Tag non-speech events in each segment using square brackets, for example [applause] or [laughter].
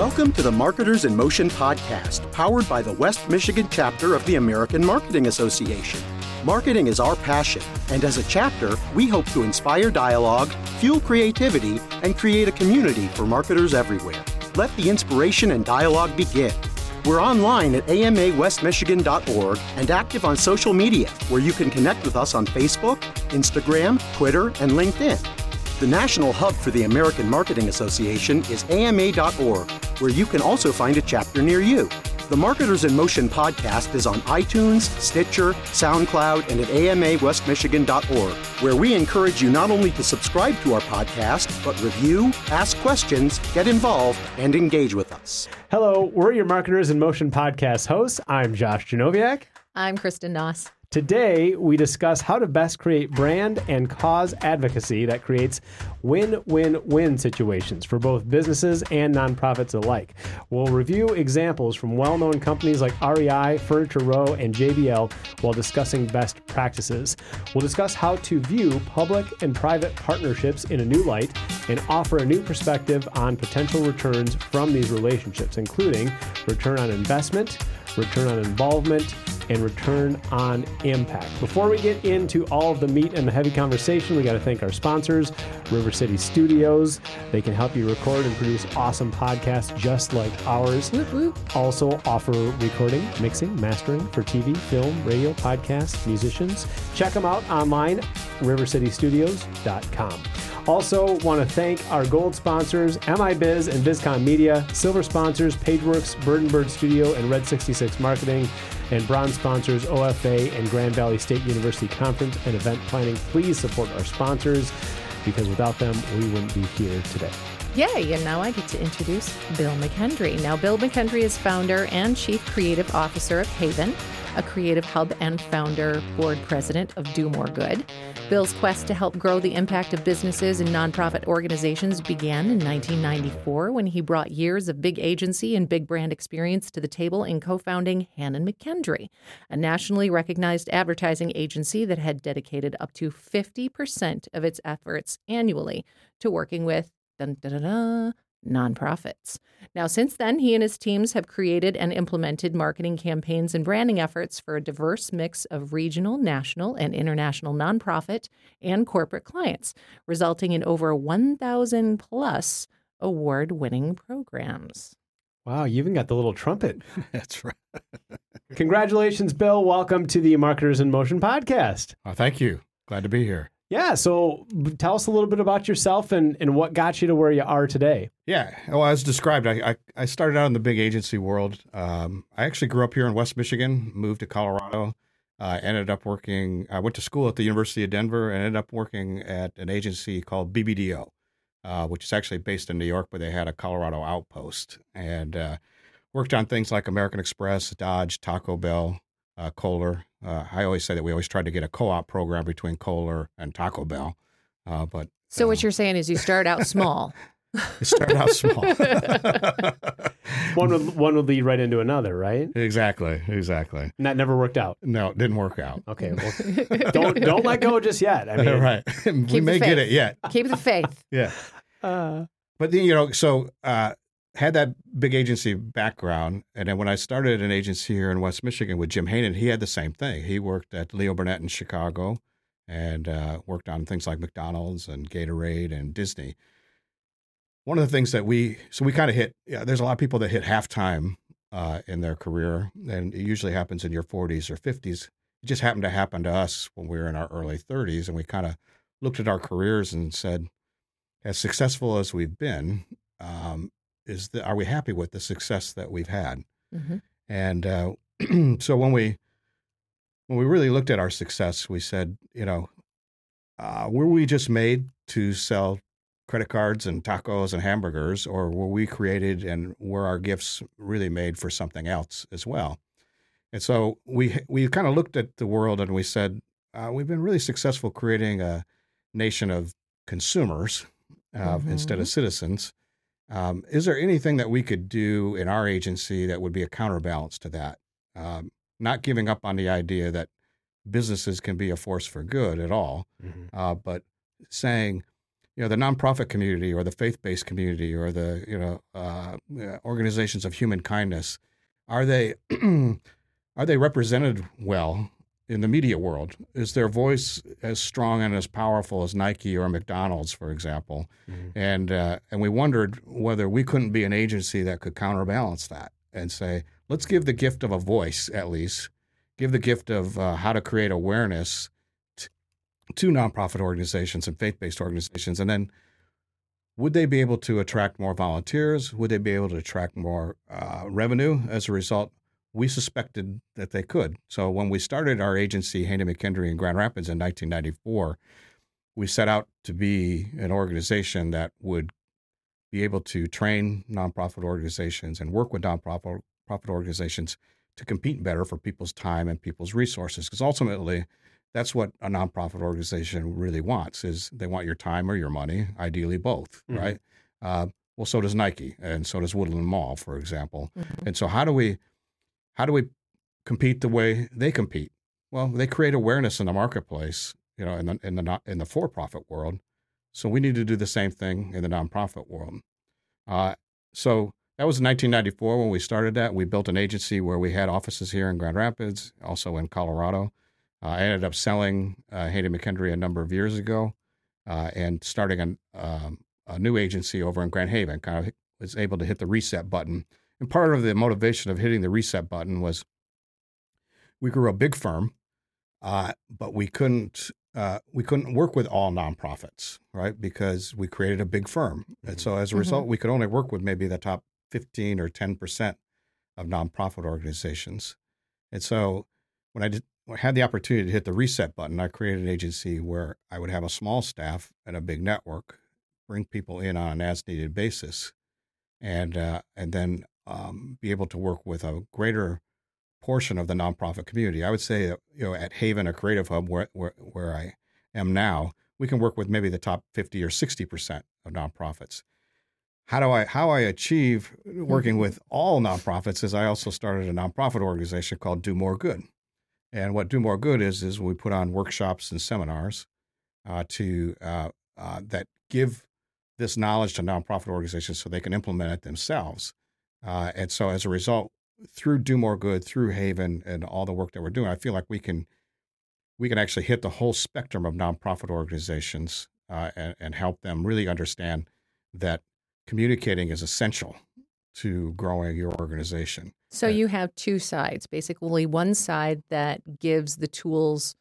Welcome to the Marketers in Motion podcast, powered by the West Michigan chapter of the American Marketing Association. Marketing is our passion, and as a chapter, we hope to inspire dialogue, fuel creativity, and create a community for marketers everywhere. Let the inspiration and dialogue begin. We're online at amawestmichigan.org and active on social media, where you can connect with us on Facebook, Instagram, Twitter, and LinkedIn. The national hub for the American Marketing Association is ama.org, where you can also find a chapter near you. The Marketers in Motion podcast is on iTunes, Stitcher, SoundCloud, and at amawestmichigan.org, where we encourage you not only to subscribe to our podcast, but review, ask questions, get involved, and engage with us. Hello, we're your Marketers in Motion podcast hosts. I'm Josh Genoviak. I'm Kristen Noss. Today, we discuss how to best create brand and cause advocacy that creates win win win situations for both businesses and nonprofits alike. We'll review examples from well known companies like REI, Furniture Row, and JBL while discussing best practices. We'll discuss how to view public and private partnerships in a new light and offer a new perspective on potential returns from these relationships, including return on investment, return on involvement, and return on impact. Before we get into all of the meat and the heavy conversation, we got to thank our sponsors, River City Studios. They can help you record and produce awesome podcasts just like ours. Whoop, whoop. Also offer recording, mixing, mastering for TV, film, radio, podcasts, musicians. Check them out online, rivercitystudios.com. Also, want to thank our gold sponsors, MIBiz and VizCon Media, silver sponsors, PageWorks, Bird Studio, and Red 66 Marketing, and bronze sponsors, OFA and Grand Valley State University Conference and Event Planning. Please support our sponsors because without them, we wouldn't be here today. Yay, and now I get to introduce Bill McKendry. Now, Bill McKendry is founder and chief creative officer of Haven, a creative hub and founder, board president of Do More Good. Bill's quest to help grow the impact of businesses and nonprofit organizations began in 1994 when he brought years of big agency and big brand experience to the table in co founding Hanon McKendry, a nationally recognized advertising agency that had dedicated up to 50% of its efforts annually to working with dun, dun, dun, nonprofits. Now, since then, he and his teams have created and implemented marketing campaigns and branding efforts for a diverse mix of regional, national, and international nonprofit and corporate clients, resulting in over 1,000 plus award winning programs. Wow, you even got the little trumpet. [laughs] That's right. Congratulations, Bill. Welcome to the Marketers in Motion podcast. Oh, thank you. Glad to be here. Yeah, so tell us a little bit about yourself and, and what got you to where you are today. Yeah, well, as described, I, I, I started out in the big agency world. Um, I actually grew up here in West Michigan, moved to Colorado, uh, ended up working, I went to school at the University of Denver and ended up working at an agency called BBDO, uh, which is actually based in New York, but they had a Colorado outpost and uh, worked on things like American Express, Dodge, Taco Bell, uh, Kohler. Uh, I always say that we always tried to get a co-op program between Kohler and Taco Bell, uh, but So, what you're saying is you start out [laughs] small. start out small. [laughs] One would one would lead right into another, right? exactly, exactly. And that never worked out. No, it didn't work out. Okay, well, don't don't let go just yet. I [laughs] mean, right. we the may get it yet. Keep the faith. Yeah. uh, But then, you know, so uh, had that big agency background, and then when I started an agency here in West Michigan with Jim Hanon, he had the same thing. He worked at Leo Burnett in Chicago, and uh, worked on things like McDonald's and Gatorade and Disney. One of the things that we so we kind of hit. Yeah, there's a lot of people that hit halftime uh, in their career, and it usually happens in your 40s or 50s. It just happened to happen to us when we were in our early 30s, and we kind of looked at our careers and said, as successful as we've been, um, is the, are we happy with the success that we've had? hmm And uh, [clears throat] so when we when we really looked at our success, we said, you know, uh, were we just made to sell credit cards and tacos and hamburgers, or were we created and were our gifts really made for something else as well? And so we we kind of looked at the world and we said, uh, we've been really successful creating a nation of consumers uh, instead of citizens. Um, is there anything that we could do in our agency that would be a counterbalance to that? Um, not giving up on the idea that businesses can be a force for good at all, mhm. uh, but saying, you know the nonprofit community or the faith-based community or the you know uh, organizations of human kindness are they [clears throat] are they represented well in the media world? Is their voice as strong and as powerful as Nike or McDonald's, for example? Mm-hmm. And uh, and we wondered whether we couldn't be an agency that could counterbalance that and say, let's give the gift of a voice at least, give the gift of uh, how to create awareness t- to nonprofit organizations and faith-based organizations, and then would they be able to attract more volunteers? Would they be able to attract more uh, revenue as a result? We suspected that they could. So when we started our agency, Hanon McKendry in Grand Rapids in 1994, we set out to be an organization that would be able to train nonprofit organizations and work with nonprofit profit organizations to compete better for people's time and people's resources. Because ultimately, that's what a nonprofit organization really wants: is they want your time or your money, ideally both, mm-hmm. right? Uh, well, so does Nike, and so does Woodland Mall, for example. Mm-hmm. And so, how do we how do we compete the way they compete? Well, they create awareness in the marketplace, you know, in the in the in the for-profit world. So we need to do the same thing in the nonprofit world. Uh, so that was 1994 when we started that. We built an agency where we had offices here in Grand Rapids, also in Colorado. Uh, I ended up selling uh, Hanon McKendry a number of years ago uh, and starting an, um, a new agency over in Grand Haven. Kind of was able to hit the reset button and part of the motivation of hitting the reset button was we grew a big firm, uh, but we couldn't uh, we couldn't work with all nonprofits, right? Because we created a big firm, mm-hmm. and so as a result, mm-hmm. we could only work with maybe the top fifteen or ten percent of nonprofit organizations. And so when I did, when I had the opportunity to hit the reset button, I created an agency where I would have a small staff and a big network, bring people in on an as needed basis, and uh, and then um, be able to work with a greater portion of the nonprofit community. I would say, you know, at Haven, a creative hub where, where, where I am now, we can work with maybe the top 50 or 60% of nonprofits. How do I how I achieve working mm-hmm. with all nonprofits is I also started a nonprofit organization called Do More Good. And what Do More Good is is we put on workshops and seminars uh, to uh, uh, that give this knowledge to nonprofit organizations so they can implement it themselves. Uh, and so as a result, through Do More Good, through Haven, and all the work that we're doing, I feel like we can we can actually hit the whole spectrum of nonprofit organizations uh, and, and help them really understand that communicating is essential to growing your organization. So you have two sides, basically one side that gives the tools,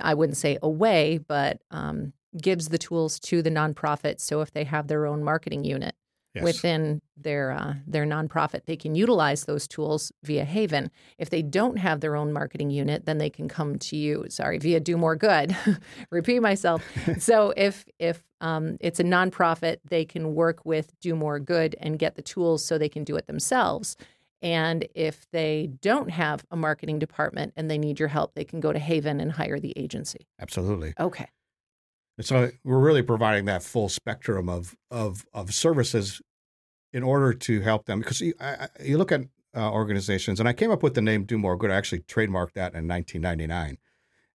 I wouldn't say away, but um, gives the tools to the nonprofit. So if they have their own marketing unit, yes. within their uh, their nonprofit. They can utilize those tools via Haven. If they don't have their own marketing unit, then they can come to you. Sorry, via Do More Good. [laughs] Repeat myself. [laughs] so if if um, it's a nonprofit, they can work with Do More Good and get the tools so they can do it themselves. And if they don't have a marketing department and they need your help, they can go to Haven and hire the agency. Absolutely. Okay. And so we're really providing that full spectrum of of of services in order to help them. Because you, I, you look at uh, organizations, and I came up with the name Do More Good. I actually trademarked that in 1999,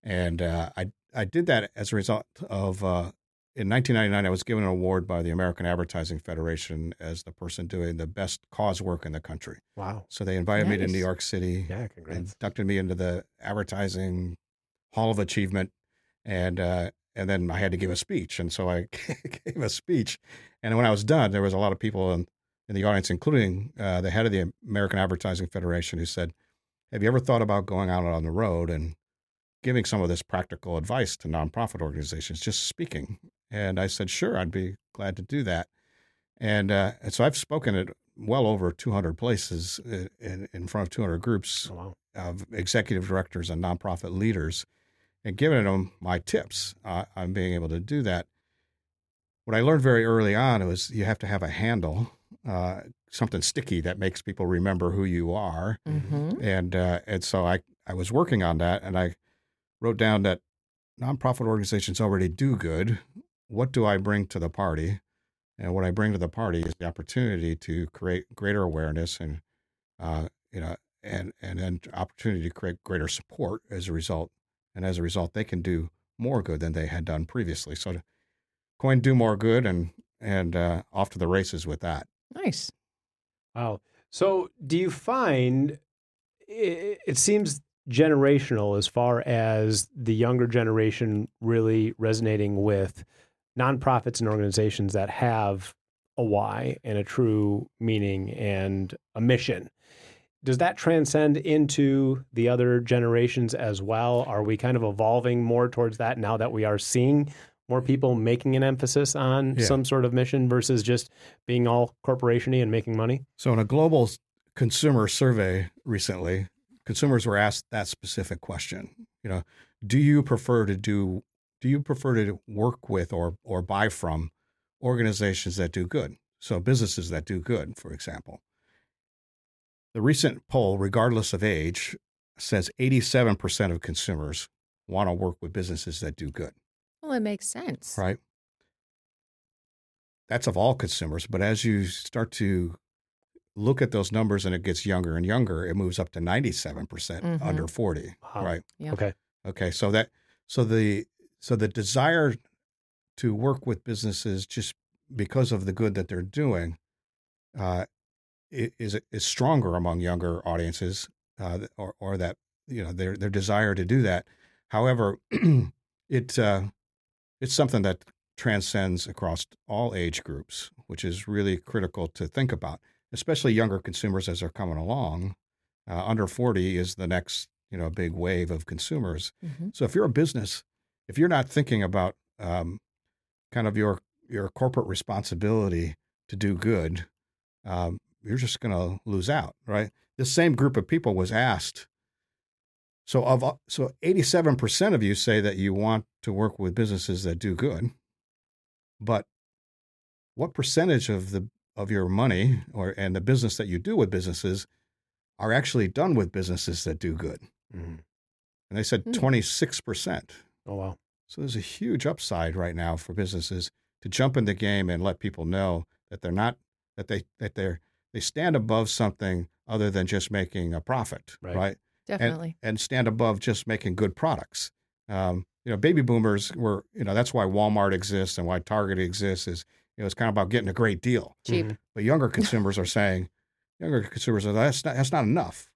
and uh, I I did that as a result of. Uh, in 1999, I was given an award by the American Advertising Federation as the person doing the best cause work in the country. Wow! So they invited nice. me to New York City, yeah, congrats. inducted me into the Advertising Hall of Achievement, and uh, and then I had to give a speech. And so I [laughs] gave a speech. And when I was done, there was a lot of people in, in the audience, including uh, the head of the American Advertising Federation, who said, Have you ever thought about going out on the road and giving some of this practical advice to nonprofit organizations, just speaking? And I said, Sure, I'd be glad to do that. And, uh, and so I've spoken at well over 200 places uh, in, in front of 200 groups oh, wow. of executive directors and nonprofit leaders and giving them my tips uh, on being able to do that. What I learned very early on was you have to have a handle, uh, something sticky that makes people remember who you are, mm-hmm. and uh, and so I I was working on that, and I wrote down that nonprofit organizations already do good. What do I bring to the party? And what I bring to the party is the opportunity to create greater awareness and, uh, you know, and and then opportunity to create greater support as a result and as a result, they can do more good than they had done previously. So, coined "Do More Good" and and uh, off to the races with that. Nice. Wow. So, do you find it, it seems generational as far as the younger generation really resonating with nonprofits and organizations that have a why and a true meaning and a mission. Does that transcend into the other generations as well? Are we kind of evolving more towards that now that we are seeing more people making an emphasis on Yeah. some sort of mission versus just being all corporationy and making money? So, in a global consumer survey recently, consumers were asked that specific question. You know, do you prefer to do do you prefer to work with or or buy from organizations that do good? So, businesses that do good, for example. The recent poll, regardless of age, says 87% of consumers want to work with businesses that do good, Well, it makes sense. right? That's of all consumers, but as you start to look at those numbers and it gets younger and younger, it moves up to 97% Mhm. under 40, Wow. right? Yep. Okay. Okay, so that so the so the desire to work with businesses just because of the good that they're doing uh, i- is is stronger among younger audiences, uh, or or that you know their their desire to do that. However, [clears throat] it uh, it's something that transcends across all age groups, which is really critical to think about, especially younger consumers as they're coming along. Uh, under forty is the next you know big wave of consumers. Mhm. So if you're a business, if you're not thinking about um, kind of your your corporate responsibility to do good, um, you're just going to lose out, right? This same group of people was asked. So of so 87% of you say that you want to work with businesses that do good, but what percentage of the of your money or and the business that you do with businesses are actually done with businesses that do good? Mhm. And they said Hmm. 26%. Oh, wow. So there's a huge upside right now for businesses to jump in the game and let people know that they're not that they that they're they stand above something other than just making a profit, Right. right? Definitely. And stand above just making good products. Um, you know, baby boomers were, you know, that's why Walmart exists and why Target exists is, you know, it's kind of about getting a great deal. Cheap. Mhm. But younger consumers are saying, younger consumers are that's not that's not enough.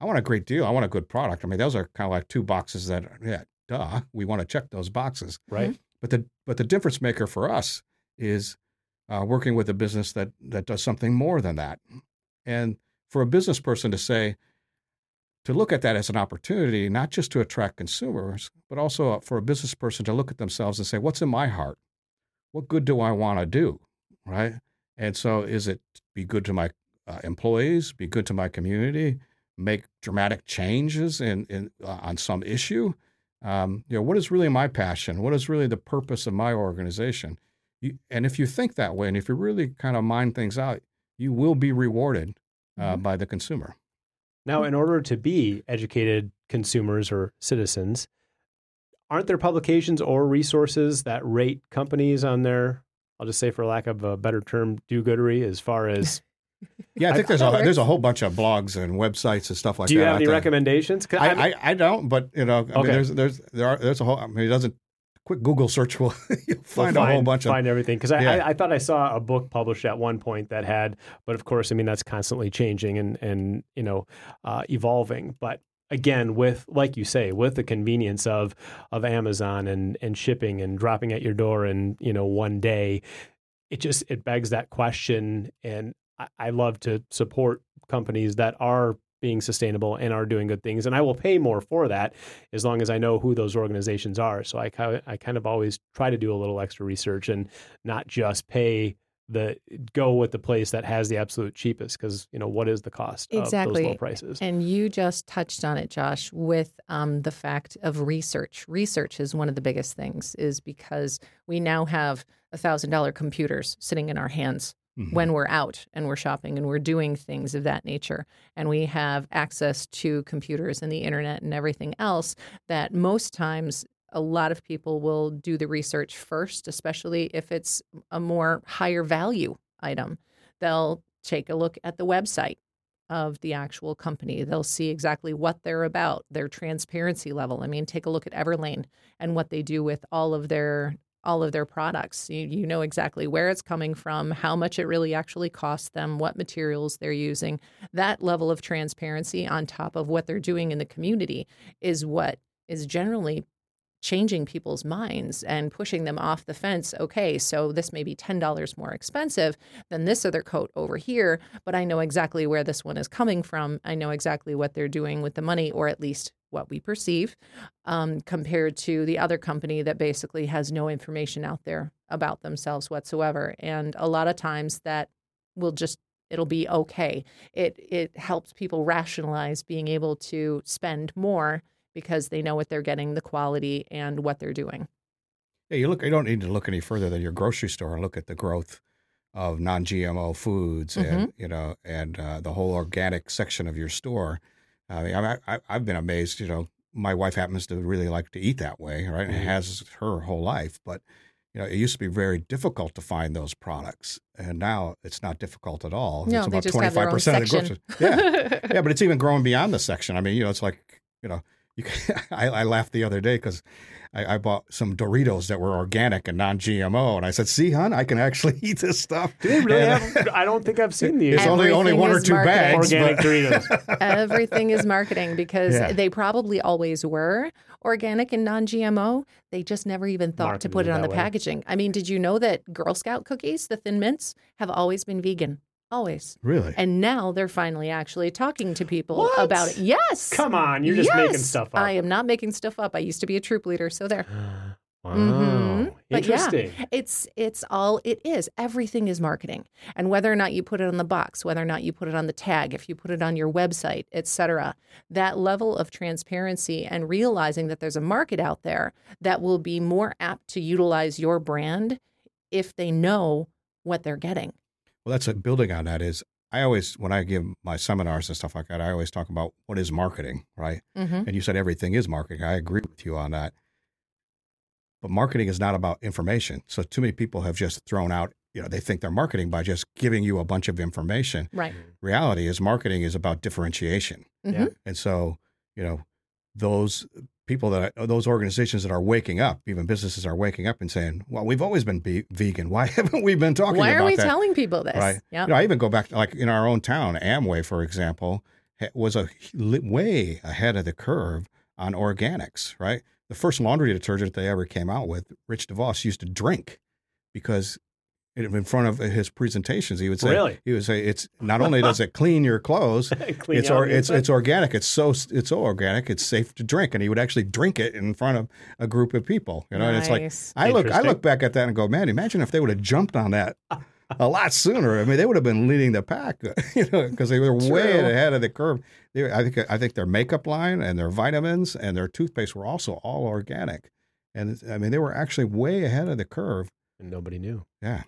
I want a great deal. I want a good product. I mean, those are kind of like two boxes that, yeah, duh, we want to check those boxes. Right. But the but the difference maker for us is uh, working with a business that that does something more than that, and for a business person to say to look at that as an opportunity, not just to attract consumers, but also for a business person to look at themselves and say, "What's in my heart? What good do I want to do?" Right? And so, is it be good to my uh, employees, be good to my community, make dramatic changes in, in uh, on some issue? Um, you know, what is really my passion? What is really the purpose of my organization? You, and if you think that way, and if you really kind of mind things out, you will be rewarded uh, Mhm. by the consumer. Now, in order to be educated consumers or citizens, aren't there publications or resources that rate companies on their, I'll just say for lack of a better term, do goodery as far as [laughs] Yeah, I think there's a there's a whole bunch of blogs and websites and stuff like that. do you that. have any recommendations? I, I, I don't, but you know, I mean, there's there's there are there's a whole. I mean, it doesn't. Quick Google search will [laughs] you'll We'll find, a whole bunch of. find everything because I, Yeah. I, I thought I saw a book published at one point that had, but of course, I mean that's constantly changing and and you know uh, evolving. But again, with like you say, with the convenience of of Amazon and and shipping and dropping at your door in you know one day, it just it begs that question. And I, I love to support companies that are being sustainable and are doing good things and I will pay more for that as long as I know who those organizations are so I kind of, I kind of always try to do a little extra research and not just pay the go with the place that has the absolute cheapest because you know what is the cost of Exactly. those low prices And you just touched on it, Josh, with um, the fact of research. Research is one of the biggest things, is because we now have a thousand dollar computers sitting in our hands Mhm. when we're out and we're shopping and we're doing things of that nature. And we have access to computers and the internet and everything else that most times a lot of people will do the research first, especially if it's a more higher value item. They'll take a look at the website of the actual company. They'll see exactly what they're about, their transparency level. I mean, take a look at Everlane and what they do with all of their all of their products. You, you know exactly where it's coming from, how much it really actually costs them, what materials they're using. That level of transparency on top of what they're doing in the community is what is generally changing people's minds and pushing them off the fence. Okay, so this may be $10 more expensive than this other coat over here, but I know exactly where this one is coming from. I know exactly what they're doing with the money, or at least what we perceive, um, compared to the other company that basically has no information out there about themselves whatsoever. And a lot of times that will just it'll be okay. It it helps people rationalize being able to spend more because they know what they're getting, the quality, and what they're doing. Yeah, you look. You don't need to look any further than your grocery store and look at the growth of non-GMO foods Mm-hmm. and you know and uh, the whole organic section of your store. I mean, I, I, I've been amazed. You know, my wife happens to really like to eat that way, right? And Mhm. has her whole life, but you know, it used to be very difficult to find those products, and now it's not difficult at all. No, it's about twenty five percent of the grocery. Yeah, yeah, but it's [laughs] even growing beyond the section. I mean, you know, it's like you know, can, [laughs] I, I laughed the other day because I, I bought some Doritos that were organic and non-GMO, and I said, "See, hon, I can actually [laughs] eat this stuff." Do they really have? I don't think I've seen these. It's only only one or two marketing. bags. organic but- Doritos. [laughs] Everything is marketing because Yeah. they probably always were organic and non GMO. They just never even thought to put it it on the way. packaging. I mean, did you know that Girl Scout cookies, the thin mints, have always been vegan? Always. Really? And now they're finally actually talking to people What? about it. Yes. Come on, you're just making stuff up. I am not making stuff up. I used to be a troop leader, so there. [gasps] Wow, Mhm. But yeah. interesting. It's it's all it is. Everything is marketing. And whether or not you put it on the box, whether or not you put it on the tag, if you put it on your website, etc., that level of transparency and realizing that there's a market out there that will be more apt to utilize your brand if they know what they're getting. Well, that's a building on that is I always when I give my seminars and stuff like that, I always talk about what is marketing, right? Mm-hmm. And you said everything is marketing. I agree with you on that. But marketing is not about information. So too many people have just thrown out, you know, they think they're marketing by just giving you a bunch of information. Right. Reality is marketing is about differentiation. Mhm. And so, you know, those people that those organizations that are waking up, even businesses are waking up and saying, "Well, we've always been be- vegan. Why [laughs] haven't we been talking? Why are we that?" telling people this? Right. Yeah. You know, I even go back to like in our own town, Amway, for example, was a way ahead of the curve on organics. Right. The first laundry detergent they ever came out with, Rich DeVos used to drink because in in front of his presentations, he would say, Really? he would say, it's not only does it clean your clothes, [laughs] Clean it's or, it's it's organic. It's so it's so organic. It's safe to drink, and he would actually drink it in front of a group of people. You know, and it's like I look I look back at that and go, man, imagine if they would have jumped on that [laughs] a lot sooner. I mean, they would have been leading the pack, [laughs] you know, because they were way ahead of the curve. They, I think I think their makeup line and their vitamins and their toothpaste were also all organic, and I mean they were actually way ahead of the curve. And nobody knew. Yeah,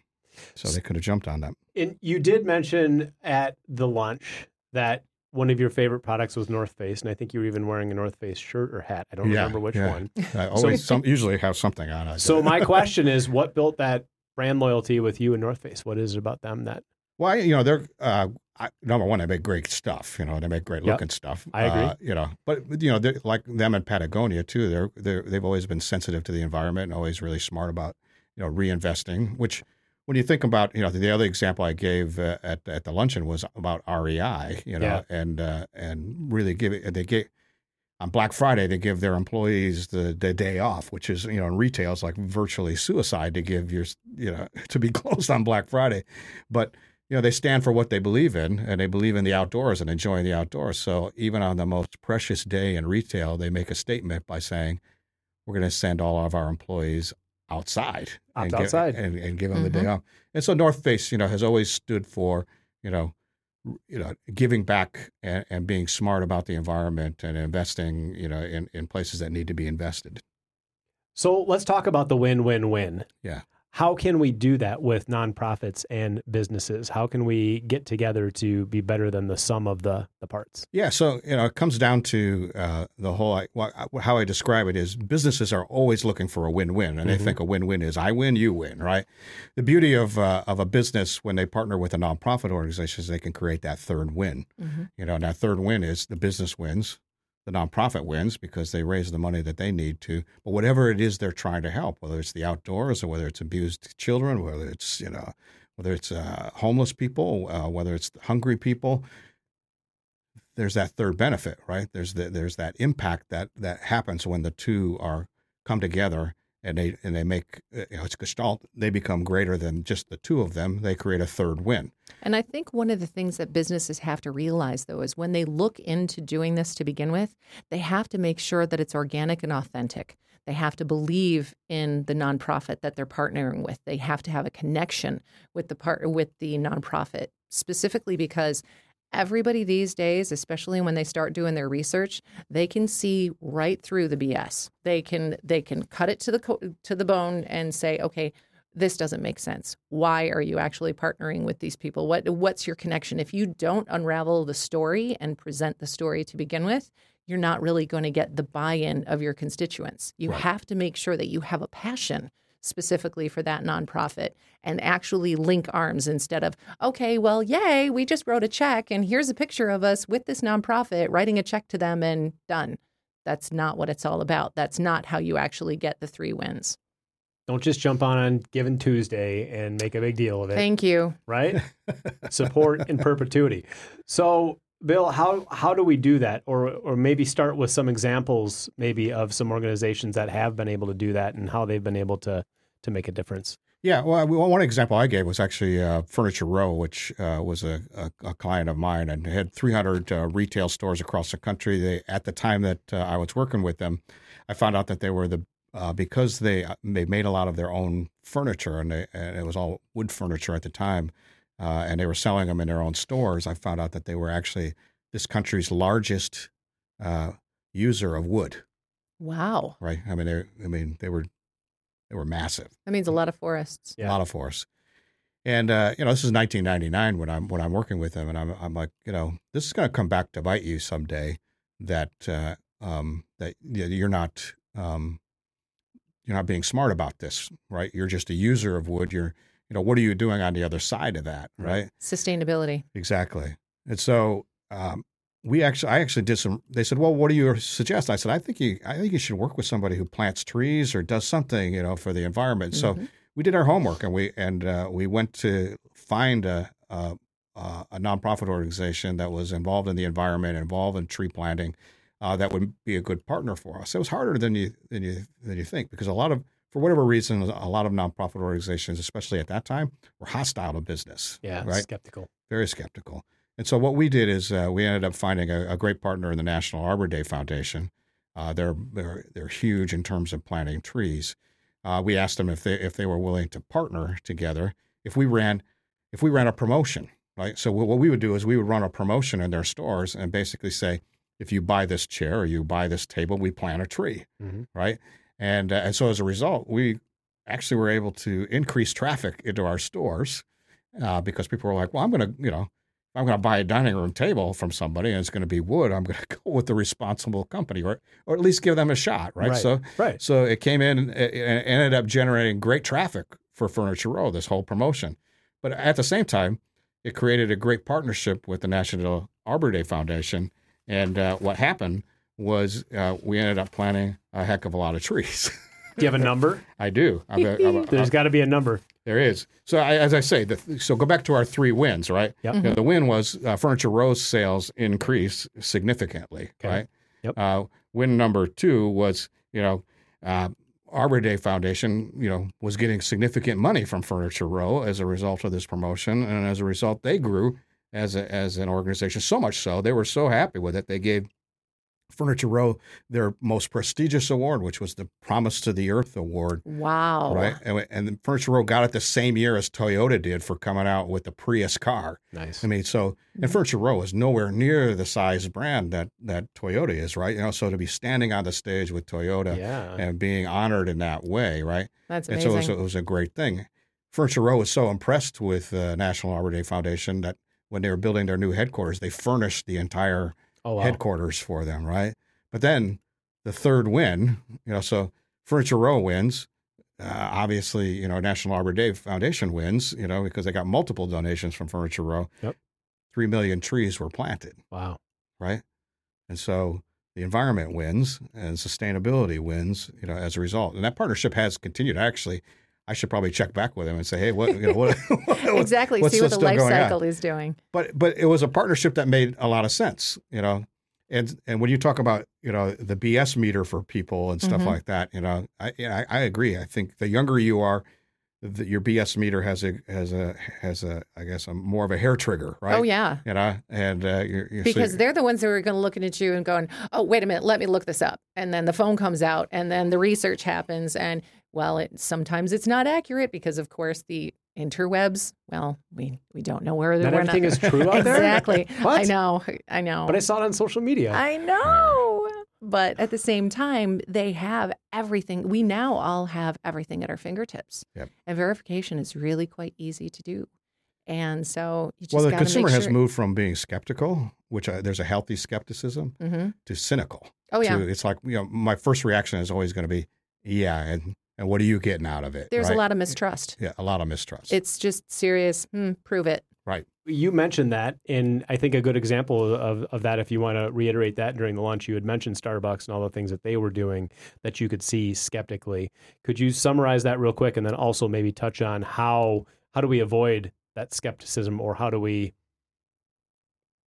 so they could have jumped on that. And you did mention at the lunch that one of your favorite products was North Face, and I think you were even wearing a North Face shirt or hat. I don't Yeah, remember which yeah. one. I [laughs] always some, usually have something on it. So my [laughs] question is, what built that brand loyalty with you and North Face? What is it about them that? Well, you know, they're uh, I, number one. They make great stuff. You know, they make great Yep. looking stuff. I agree. Uh, you know, but you know, they're, like them in Patagonia too. They're they're they've always been sensitive to the environment and always really smart about you know reinvesting. Which, when you think about you know the other example I gave uh, at at the luncheon was about REI. You know, Yeah. and uh, and really give it. They get on Black Friday, they give their employees the, the day off, which is, you know, in retail, it's like virtually suicide to give your, you know, [laughs] to be [laughs] closed on Black Friday. But, you know, they stand for what they believe in and they believe in the outdoors and enjoying the outdoors. So even on the most precious day in retail, they make a statement by saying, we're going to send all of our employees outside. Opt and give- and, and give them the day Mhm. off. And so North Face, you know, has always stood for, you know, you know, giving back and, and being smart about the environment and investing, you know, in, in places that need to be invested. So let's talk about the win-win-win. Yeah. How can we do that with nonprofits and businesses? How can we get together to be better than the sum of the the parts? Yeah, so you know, it comes down to uh, the whole. I- wha- How I describe it is, businesses are always looking for a win-win, and they Mhm. think a win-win is I win, you win, right? The beauty of uh, of a business when they partner with a nonprofit organization is they can create that third win. Mhm. You know, and that third win is the business wins, the nonprofit wins because they raise the money that they need to. But whatever it is they're trying to help, whether it's the outdoors or whether it's abused children, whether it's you know whether it's uh, homeless people, uh, whether it's hungry people, there's that third benefit, right? There's the, there's that impact that that happens when the two are come together and they and they make uh, you know, it's gestalt. They become greater than just the two of them. They create a third win. And I think one of the things that businesses have to realize, though, is when they look into doing this to begin with, they have to make sure that it's organic and authentic. They have to believe in the nonprofit that they're partnering with. They have to have a connection with the part with the nonprofit, specifically because everybody these days, especially when they start doing their research, they can see right through the BS. They can they can cut it to the co- to the bone and say, okay, this doesn't make sense. Why are you actually partnering with these people? What what's your connection? If you don't unravel the story and present the story to begin with, you're not really going to get the buy-in of your constituents. You Right. have to make sure that you have a passion specifically for that nonprofit and actually link arms instead of, okay, well, yay, we just wrote a check and here's a picture of us with this nonprofit writing a check to them and done. That's not what it's all about. That's not how you actually get the three wins. Don't just jump on on Giving Tuesday and make a big deal of it. Thank you. right? [laughs] Support in perpetuity. So, Bill, how how do we do that, or or maybe start with some examples, maybe of some organizations that have been able to do that and how they've been able to to make a difference. Yeah, well, one example I gave was actually uh, Furniture Row, which uh, was a, a, a client of mine and had 300 uh, retail stores across the country. They, at the time that uh, I was working with them, I found out that they were the uh, because they they made a lot of their own furniture and, they, and it was all wood furniture at the time, uh, and they were selling them in their own stores. I found out that they were actually this country's largest uh, user of wood. Wow. Right? I mean, they I mean they were they were massive That means a lot of forests. Yeah. a lot of forests. And uh, you know, this is 1999 when I'm when I'm working with them, and I'm I'm like, you know, this is going to come back to bite you someday. That uh, um, that you know, you're not um, you're not being smart about this, right? You're just a user of wood. You're you know, what are you doing on the other side of that, right? Sustainability. Exactly. And so um, we actually, I actually did some. They said, "Well, what do you suggest?" I said, "I think you, I think you should work with somebody who plants trees or does something, you know, for the environment." So Mhm. we did our homework and we and uh, we went to find a, a a a nonprofit organization that was involved in the environment, involved in tree planting, uh, that would be a good partner for us. It was harder than you than you than you think because a lot of for whatever reason, a lot of nonprofit organizations, especially at that time, were hostile to business. Yeah, right skeptical. very skeptical. And so what we did is uh, we ended up finding a, a great partner in the National Arbor Day Foundation. Uh, they're they're they're huge in terms of planting trees. Uh, we asked them if they if they were willing to partner together. If we ran if we ran a promotion, right? So what we would do is we would run a promotion in their stores and basically say, if you buy this chair or you buy this table, we plant a tree, Mhm. right? And uh, and so as a result, we actually were able to increase traffic into our stores uh, because people were like, well, I'm going to, you know, I'm going to buy a dining room table from somebody and it's going to be wood, I'm going [laughs] to go with the responsible company or, or at least give them a shot, right? Right. So, Right. so it came in and ended up generating great traffic for Furniture Row, this whole promotion. But at the same time, it created a great partnership with the National Arbor Day Foundation. And uh, what happened was uh, we ended up planting a heck of a lot of trees. [laughs] Do you have a number? I do. I'm a- I'm a- [laughs] There's got to be a number. there is. So I, as I say, the, so go back to our three wins, right? Yep. Know, the win was uh, Furniture Row's sales increased significantly, Okay. right? Yep. Uh, win number two was, you know, uh, Arbor Day Foundation, you know, was getting significant money from Furniture Row as a result of this promotion, and as a result, they grew as a, as an organization. So much so, they were so happy with it, they gave Furniture Row their most prestigious award, which was the Promise to the Earth Award Wow. right? And, and Furniture Row got it the same year as Toyota did for coming out with the Prius car. Nice. I mean, so and Furniture Row is nowhere near the size brand that that Toyota is, right? You know, so to be standing on the stage with Toyota yeah. and being honored in that way, right? That's And amazing. so it was, a, it was a great thing. Furniture Row was so impressed with uh, National Arbor Day Foundation that when they were building their new headquarters, they furnished the entire Oh wow. headquarters for them, right? But then the third win, you know, so Furniture Row wins. Uh, obviously, you know, National Arbor Day Foundation wins, you know, because they got multiple donations from Furniture Row. Yep. Three million trees were planted, Wow. right? And so the environment wins and sustainability wins, you know, as a result. And that partnership has continued. Actually, I should probably check back with him and say, hey, what, you know, what, [laughs] [laughs] exactly, see what the life going on? cycle is doing. But but it was a partnership that made a lot of sense, you know. And and when you talk about you know the BS meter for people and stuff Mhm. like that, you know, I, I I agree. I think the younger you are, the, your BS meter has a has a has a I guess a more of a hair trigger, right? Oh yeah, You know, and uh, you're, you're so because you're- they're the ones that are going to looking at you and going, "Oh, wait a minute, let me look this up." And then the phone comes out, and then the research happens, and well, it sometimes it's not accurate because, of course, the interwebs. Well, we we don't know where Not everything is true [laughs] out there? exactly. [laughs] What? I know, I know. But I saw it on social media. I know. But at the same time, they have everything. We now all have everything at our fingertips. Yep. And verification is really quite easy to do. And so you just well, the consumer make has moved from being skeptical, which I, there's a healthy skepticism, Mhm. to cynical. Oh yeah. to- it's like you know, my first reaction is always going to be, yeah, and and what are you getting out of it? There's right? a lot of mistrust. yeah, a lot of mistrust. It's just serious. Hmm, prove it. right. You mentioned that, and I think a good example of, of that, if you want to reiterate that during the lunch, you had mentioned Starbucks and all the things that they were doing that you could see skeptically. Could you summarize that real quick, and then also maybe touch on how how do we avoid that skepticism, or how do we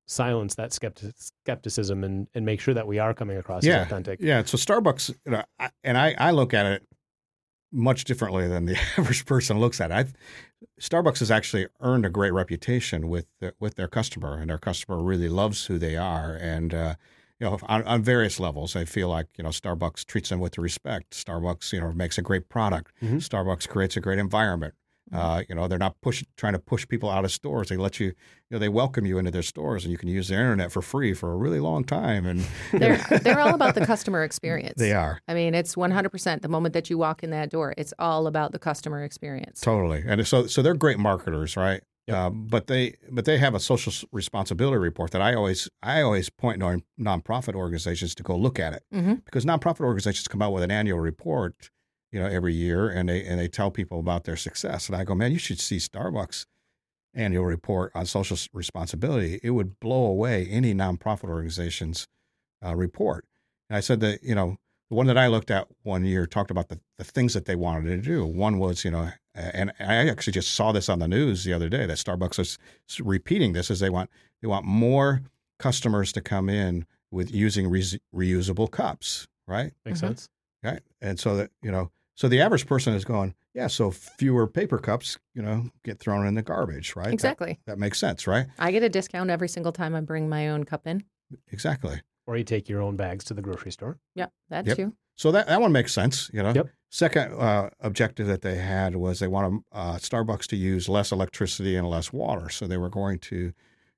silence that skeptic, skepticism and, and make sure that we are coming across Yeah. as authentic? Yeah, so Starbucks, you know, I, and I, I look at it much differently than the [laughs] average person looks at it. I, Starbucks has actually earned a great reputation with the, with their customer, and their customer really loves who they are. And uh, you know, on, on various levels, I feel like you know Starbucks treats them with respect. Starbucks, you know, makes a great product. Mhm. Starbucks creates a great environment. Uh, you know, they're not push, trying to push people out of stores. They let you, you know, they welcome you into their stores, and you can use their internet for free for a really long time. And [laughs] They're they're all about the customer [laughs] experience. they are. I mean, it's 100% the moment that you walk in that door, it's all about the customer experience. Totally, and so so they're great marketers, right? Um, but they but they have a social responsibility report that I always I always point non nonprofit organizations to go look at it Mhm. because nonprofit organizations come out with an annual report, you know, every year, and they and they tell people about their success. And I go, man, you should see Starbucks annual report on social responsibility. It would blow away any nonprofit organization's uh, report. And I said that you know the one that I looked at one year talked about the, the things that they wanted to do. One was, you know, and I actually just saw this on the news the other day that Starbucks is repeating this as they want they want more customers to come in with using re- reusable cups, right? Makes Mhm. sense. Right, and so that you know, so the average person is going, yeah, so fewer paper cups, you know, get thrown in the garbage, right? Exactly. That, makes sense, right? I get a discount every single time I bring my own cup in. Exactly. Or you take your own bags to the grocery store. Yeah, that Yep. too. So that, that one makes sense, you know. Yep. Second uh, objective that they had was they wanted uh, Starbucks to use less electricity and less water. So they were going to,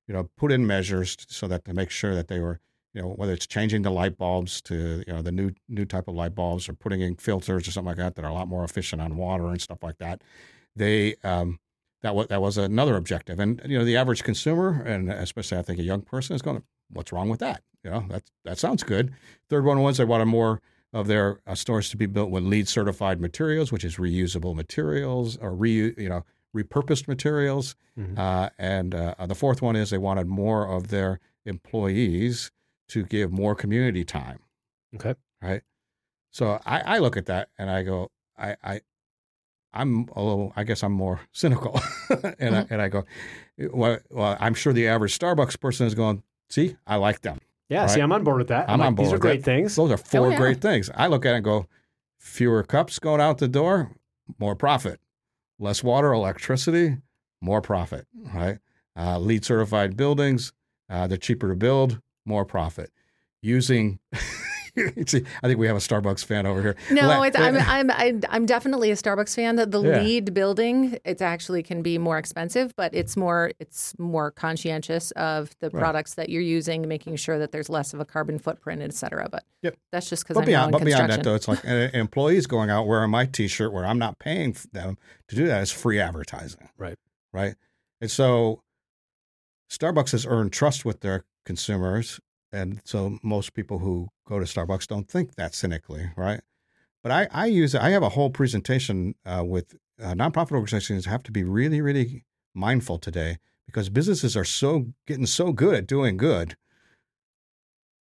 you know, put in measures so that to make sure that they were, you know, whether it's changing the light bulbs to, you know, the new new type of light bulbs or putting in filters or something like that that are a lot more efficient on water and stuff like that. They um, that was that was another objective, and you know, the average consumer and especially I think a young person is going, what's wrong with that? You know, that that sounds good. Third one was they wanted more of their uh, stores to be built with LEED certified materials, which is reusable materials or re you know repurposed materials. Mhm. Uh, and uh, the fourth one is they wanted more of their employees to give more community time. Okay. Right. So I, I look at that and I go, I, I I'm a little, I guess I'm more [laughs] cynical, [laughs] and I and I go, well, well, I'm sure the average Starbucks person is going, see, I like them. Yeah, see, I'm on board with that. I'm like, on board These are with great that. things. Those are four yeah. great things. I look at it and go, fewer cups going out the door, more profit. Less water, electricity, more profit, right? Uh, LEED certified buildings, uh, they're cheaper to build, more profit. Using, [laughs] see, I think we have a Starbucks fan over here. No, it's, I'm, I'm I'm I'm definitely a Starbucks fan. The, the Yeah. LEED building, it actually can be more expensive, but it's more it's more conscientious of the Right. products that you're using, making sure that there's less of a carbon footprint, et cetera. But Yep. that's just because But I'm beyond, but beyond that, though, it's like employees going out wearing my T-shirt where I'm not paying them to do that is free advertising. Right. Right. And so Starbucks has earned trust with their consumers, and so most people who go to Starbucks don't think that cynically, right? But I, I use it. I have a whole presentation uh, with uh, nonprofit organizations have to be really, really mindful today because businesses are so getting so good at doing good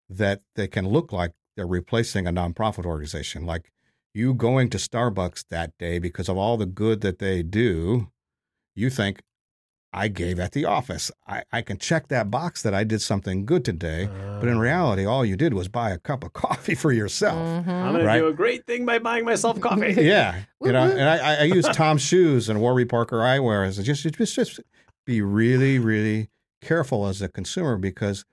that they can look like they're replacing a nonprofit organization. Like you going to Starbucks that day because of all the good that they do, you think, I gave at the office. I, I can check that box that I did something good today. but in reality, all you did was buy a cup of [laughs] coffee for yourself. Mhm. I'm going Right. to do a great thing by buying myself coffee. [laughs] Yeah, you know, and I, I use Tom's [laughs] shoes and Warby Parker eyewear as just just just be really really careful as a consumer because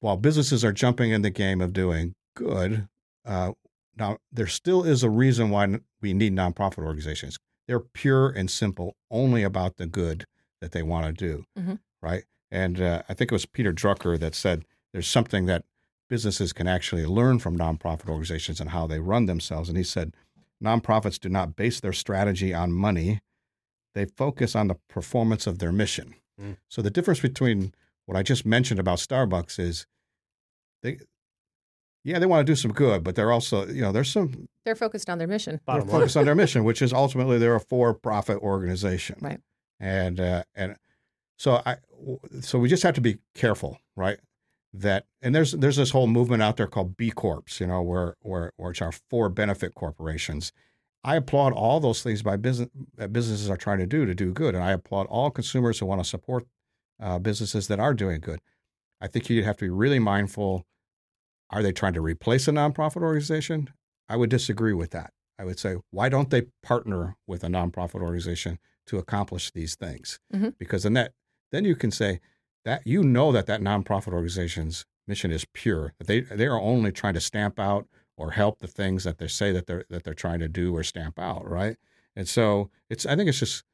while businesses are jumping in the game of doing good, uh, now there still is a reason why we need nonprofit organizations. They're pure and simple, only about the good that they want to do, Mhm. right? And uh, I think it was Peter Drucker that said there's something that businesses can actually learn from nonprofit organizations and how they run themselves. And he said, nonprofits do not base their strategy on money, they focus on the performance of their mission. Mm. So the difference between what I just mentioned about Starbucks is they, yeah, they want to do some good, but they're also, you know, there's some They're focused on their mission. Bottom they're line. focused on their mission, which is ultimately they're a for-profit organization, Right. And uh, and so I so we just have to be careful, right? That and there's there's this whole movement out there called B Corps, you know, where where which are for benefit corporations. I applaud all those things by business that businesses are trying to do to do good, and I applaud all consumers who want to support uh, businesses that are doing good. I think you have to be really mindful. Are they trying to replace a nonprofit organization? I would disagree with that. I would say, why don't they partner with a nonprofit organization to accomplish these things? Mhm. Because then that then you can say that you know that that nonprofit organization's mission is pure. That they they are only trying to stamp out or help the things that they say that they're that they're trying to do or stamp out, right? And so it's I think it's just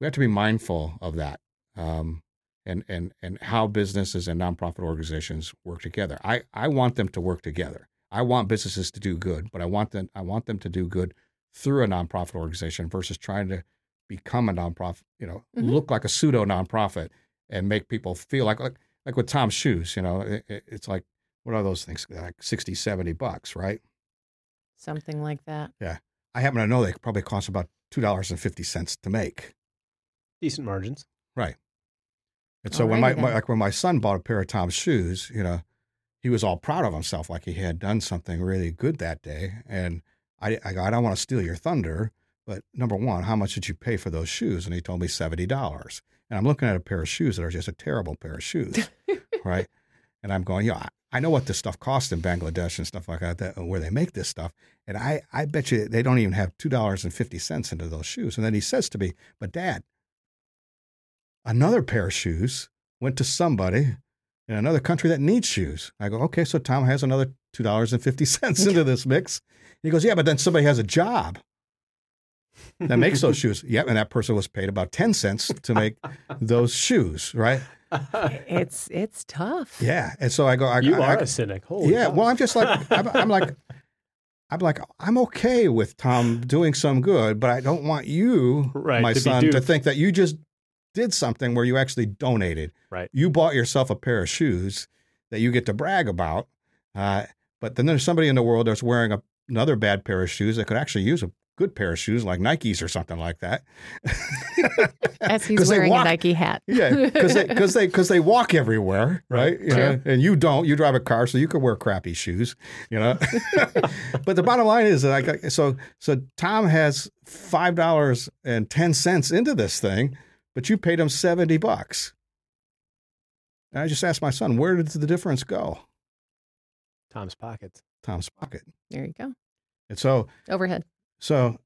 we have to be mindful of that. Um, and, and, and how businesses and nonprofit organizations work together. I, I want them to work together. I want businesses to do good, but I want them I want them to do good through a nonprofit organization versus trying to become a nonprofit, you know, Mhm. look like a pseudo nonprofit and make people feel like like, like with Tom's shoes, you know, it, it- it's like what are those things like 60, 70 bucks, right? Something like that. Yeah. I happen to know they probably cost about $2.50 to make. Decent margins. Right. And so when my, my like when my son bought a pair of Tom's shoes, you know, he was all proud of himself, like he had done something really good that day. And I, I go, I don't want to steal your thunder, but number one, how much did you pay for those shoes? And he told me seventy dollars. And I'm looking at a pair of shoes that are just a terrible pair of shoes, [laughs] right? And I'm going, yeah, I- know what this stuff costs in Bangladesh and stuff like that, that uh, where they make this stuff. And I, I bet you they don't even have two dollars and fifty cents into those shoes. And then he says to me, "But Dad, another pair of shoes went to somebody in another country that needs shoes." I go, "Okay, so Tom has another two dollars and fifty cents [laughs] into this mix." And He goes, "Yeah, but then somebody has a job that makes those shoes. Yep, and that person was paid about ten cents to make those shoes, right? It's it's tough. Yeah, and so I go, I, you I, are I- a cynic. Holy yeah. cow. Well, I'm just like I'm, I'm like I'm like I'm okay with Tom doing some good, but I don't want you, Right, my to son, to think that you just did something where you actually donated. Right. You bought yourself a pair of shoes that you get to brag about, uh, but then there's somebody in the world that's wearing a, another bad pair of shoes that could actually use a good pair of shoes like Nikes or something like that. [laughs] As [laughs] 'Cause he's wearing walk- a Nike hat. Yeah, because they because they because they walk everywhere, right? You know, and you don't. You drive a car, so you can wear crappy shoes, you know. [laughs] but the bottom line is that I got, so so Tom has five dollars and ten cents into this thing, but you paid him seventy bucks. And I just asked my son, where did the difference go? Tom's pockets. Tom's pocket. There you go. And so Overhead. So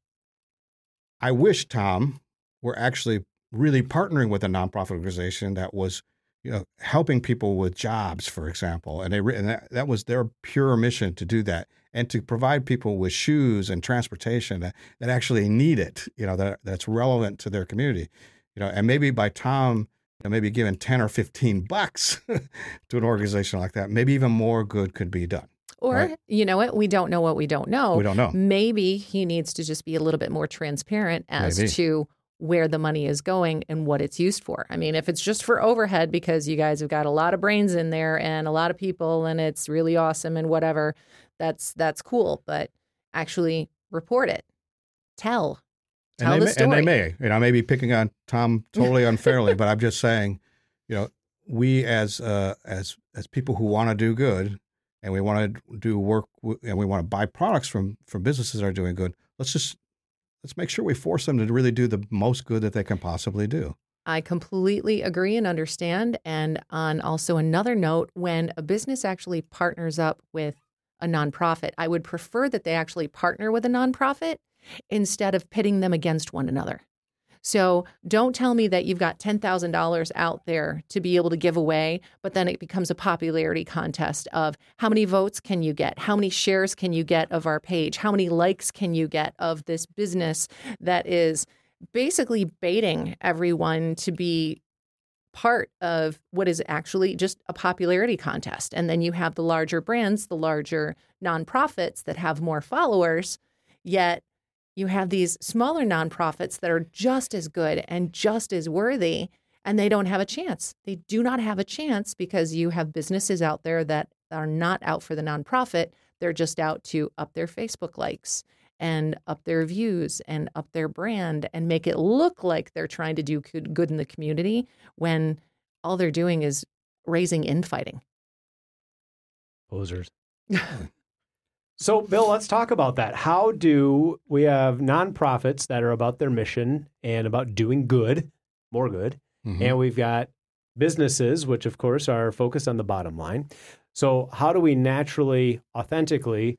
I wish Tom were actually really partnering with a nonprofit organization that was, you know, helping people with jobs, for example, and they and that, that was their pure mission to do that and to provide people with shoes and transportation that, that actually need it, you know, that that's relevant to their community, you know, and maybe by Tom. You know, maybe giving 10 or 15 bucks [laughs] to an organization like that, maybe even more good could be done. Or Right. you know what? We don't know what we don't know. We don't know. Maybe he needs to just be a little bit more transparent as Maybe. to where the money is going and what it's used for. I mean, if it's just for overhead because you guys have got a lot of brains in there and a lot of people and it's really awesome and whatever, that's that's cool. But actually report it. Tell. Tell and the they story. May, and they may, and I may be picking on Tom totally unfairly, [laughs] but I'm just saying, you know, we as uh, as as people who want to do good and we want to do work and we want to buy products from from businesses that are doing good, let's just let's make sure we force them to really do the most good that they can possibly do. I completely agree and understand. And on also another note, when a business actually partners up with a nonprofit, I would prefer that they actually partner with a nonprofit instead of pitting them against one another. So don't tell me that you've got $10,000 out there to be able to give away, but then it becomes a popularity contest of how many votes can you get? How many shares can you get of our page? How many likes can you get of this business that is basically baiting everyone to be part of what is actually just a popularity contest. And then you have the larger brands, the larger nonprofits that have more followers, yet you have these smaller nonprofits that are just as good and just as worthy, and they don't have a chance. They do not have a chance because you have businesses out there that are not out for the nonprofit. They're just out to up their Facebook likes and up their views and up their brand and make it look like they're trying to do good in the community when all they're doing is raising infighting. Posers. [laughs] [laughs] so, Bill, let's talk about that. How do we have nonprofits that are about their mission and about doing good, more good, mm-hmm. and we've got businesses, which of course are focused on the bottom line. So, how do we naturally, authentically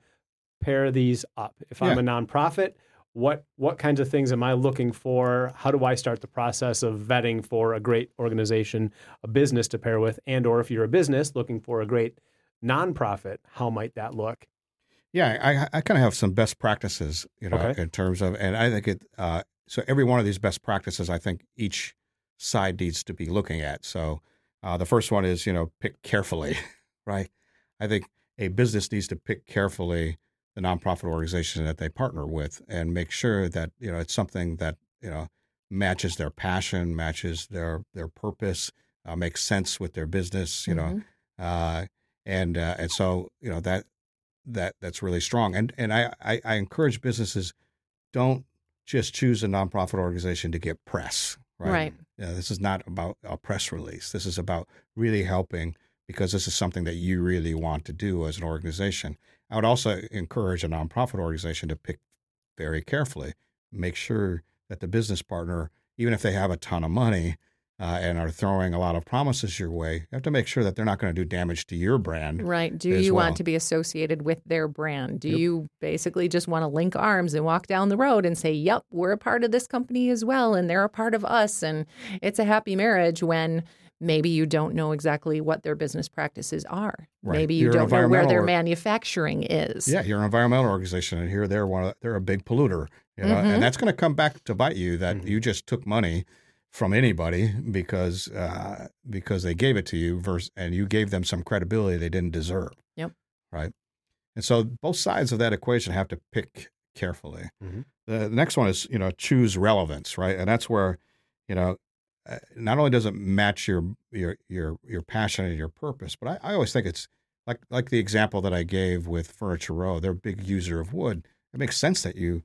pair these up? If I'm a nonprofit, what what kinds of things am I looking for? How do I start the process of vetting for a great organization, a business to pair with, and or if you're a business looking for a great nonprofit, how might that look? Yeah, I, I kind of have some best practices, you know, okay. in terms of, and I think it. Uh, so every one of these best practices, I think each side needs to be looking at. So uh, the first one is, you know, pick carefully, [laughs] right? I think a business needs to pick carefully the nonprofit organization that they partner with and make sure that you know it's something that you know matches their passion, matches their their purpose, uh, makes sense with their business, you mm-hmm. know, uh, and uh, and so you know that that that's really strong. And and I, I, I encourage businesses don't just choose a nonprofit organization to get press. Right. right. You know, this is not about a press release. This is about really helping because this is something that you really want to do as an organization. I would also encourage a nonprofit organization to pick very carefully, make sure that the business partner, even if they have a ton of money uh, and are throwing a lot of promises your way, you have to make sure that they're not going to do damage to your brand. Right. Do you well. want to be associated with their brand? Do yep. you basically just want to link arms and walk down the road and say, yep, we're a part of this company as well, and they're a part of us, and it's a happy marriage when maybe you don't know exactly what their business practices are. Right. Maybe you you're don't know where their or, manufacturing is. Yeah, you're an environmental organization, and here they're one. Of, they're a big polluter, you know, mm-hmm. and that's going to come back to bite you. That mm-hmm. you just took money from anybody because uh, because they gave it to you, versus, and you gave them some credibility they didn't deserve. Yep. Right. And so both sides of that equation have to pick carefully. Mm-hmm. The, the next one is you know choose relevance, right, and that's where you know uh, not only does it match your your your your passion and your purpose, but I, I always think it's like like the example that I gave with Furniture Row. They're a big user of wood. It makes sense that you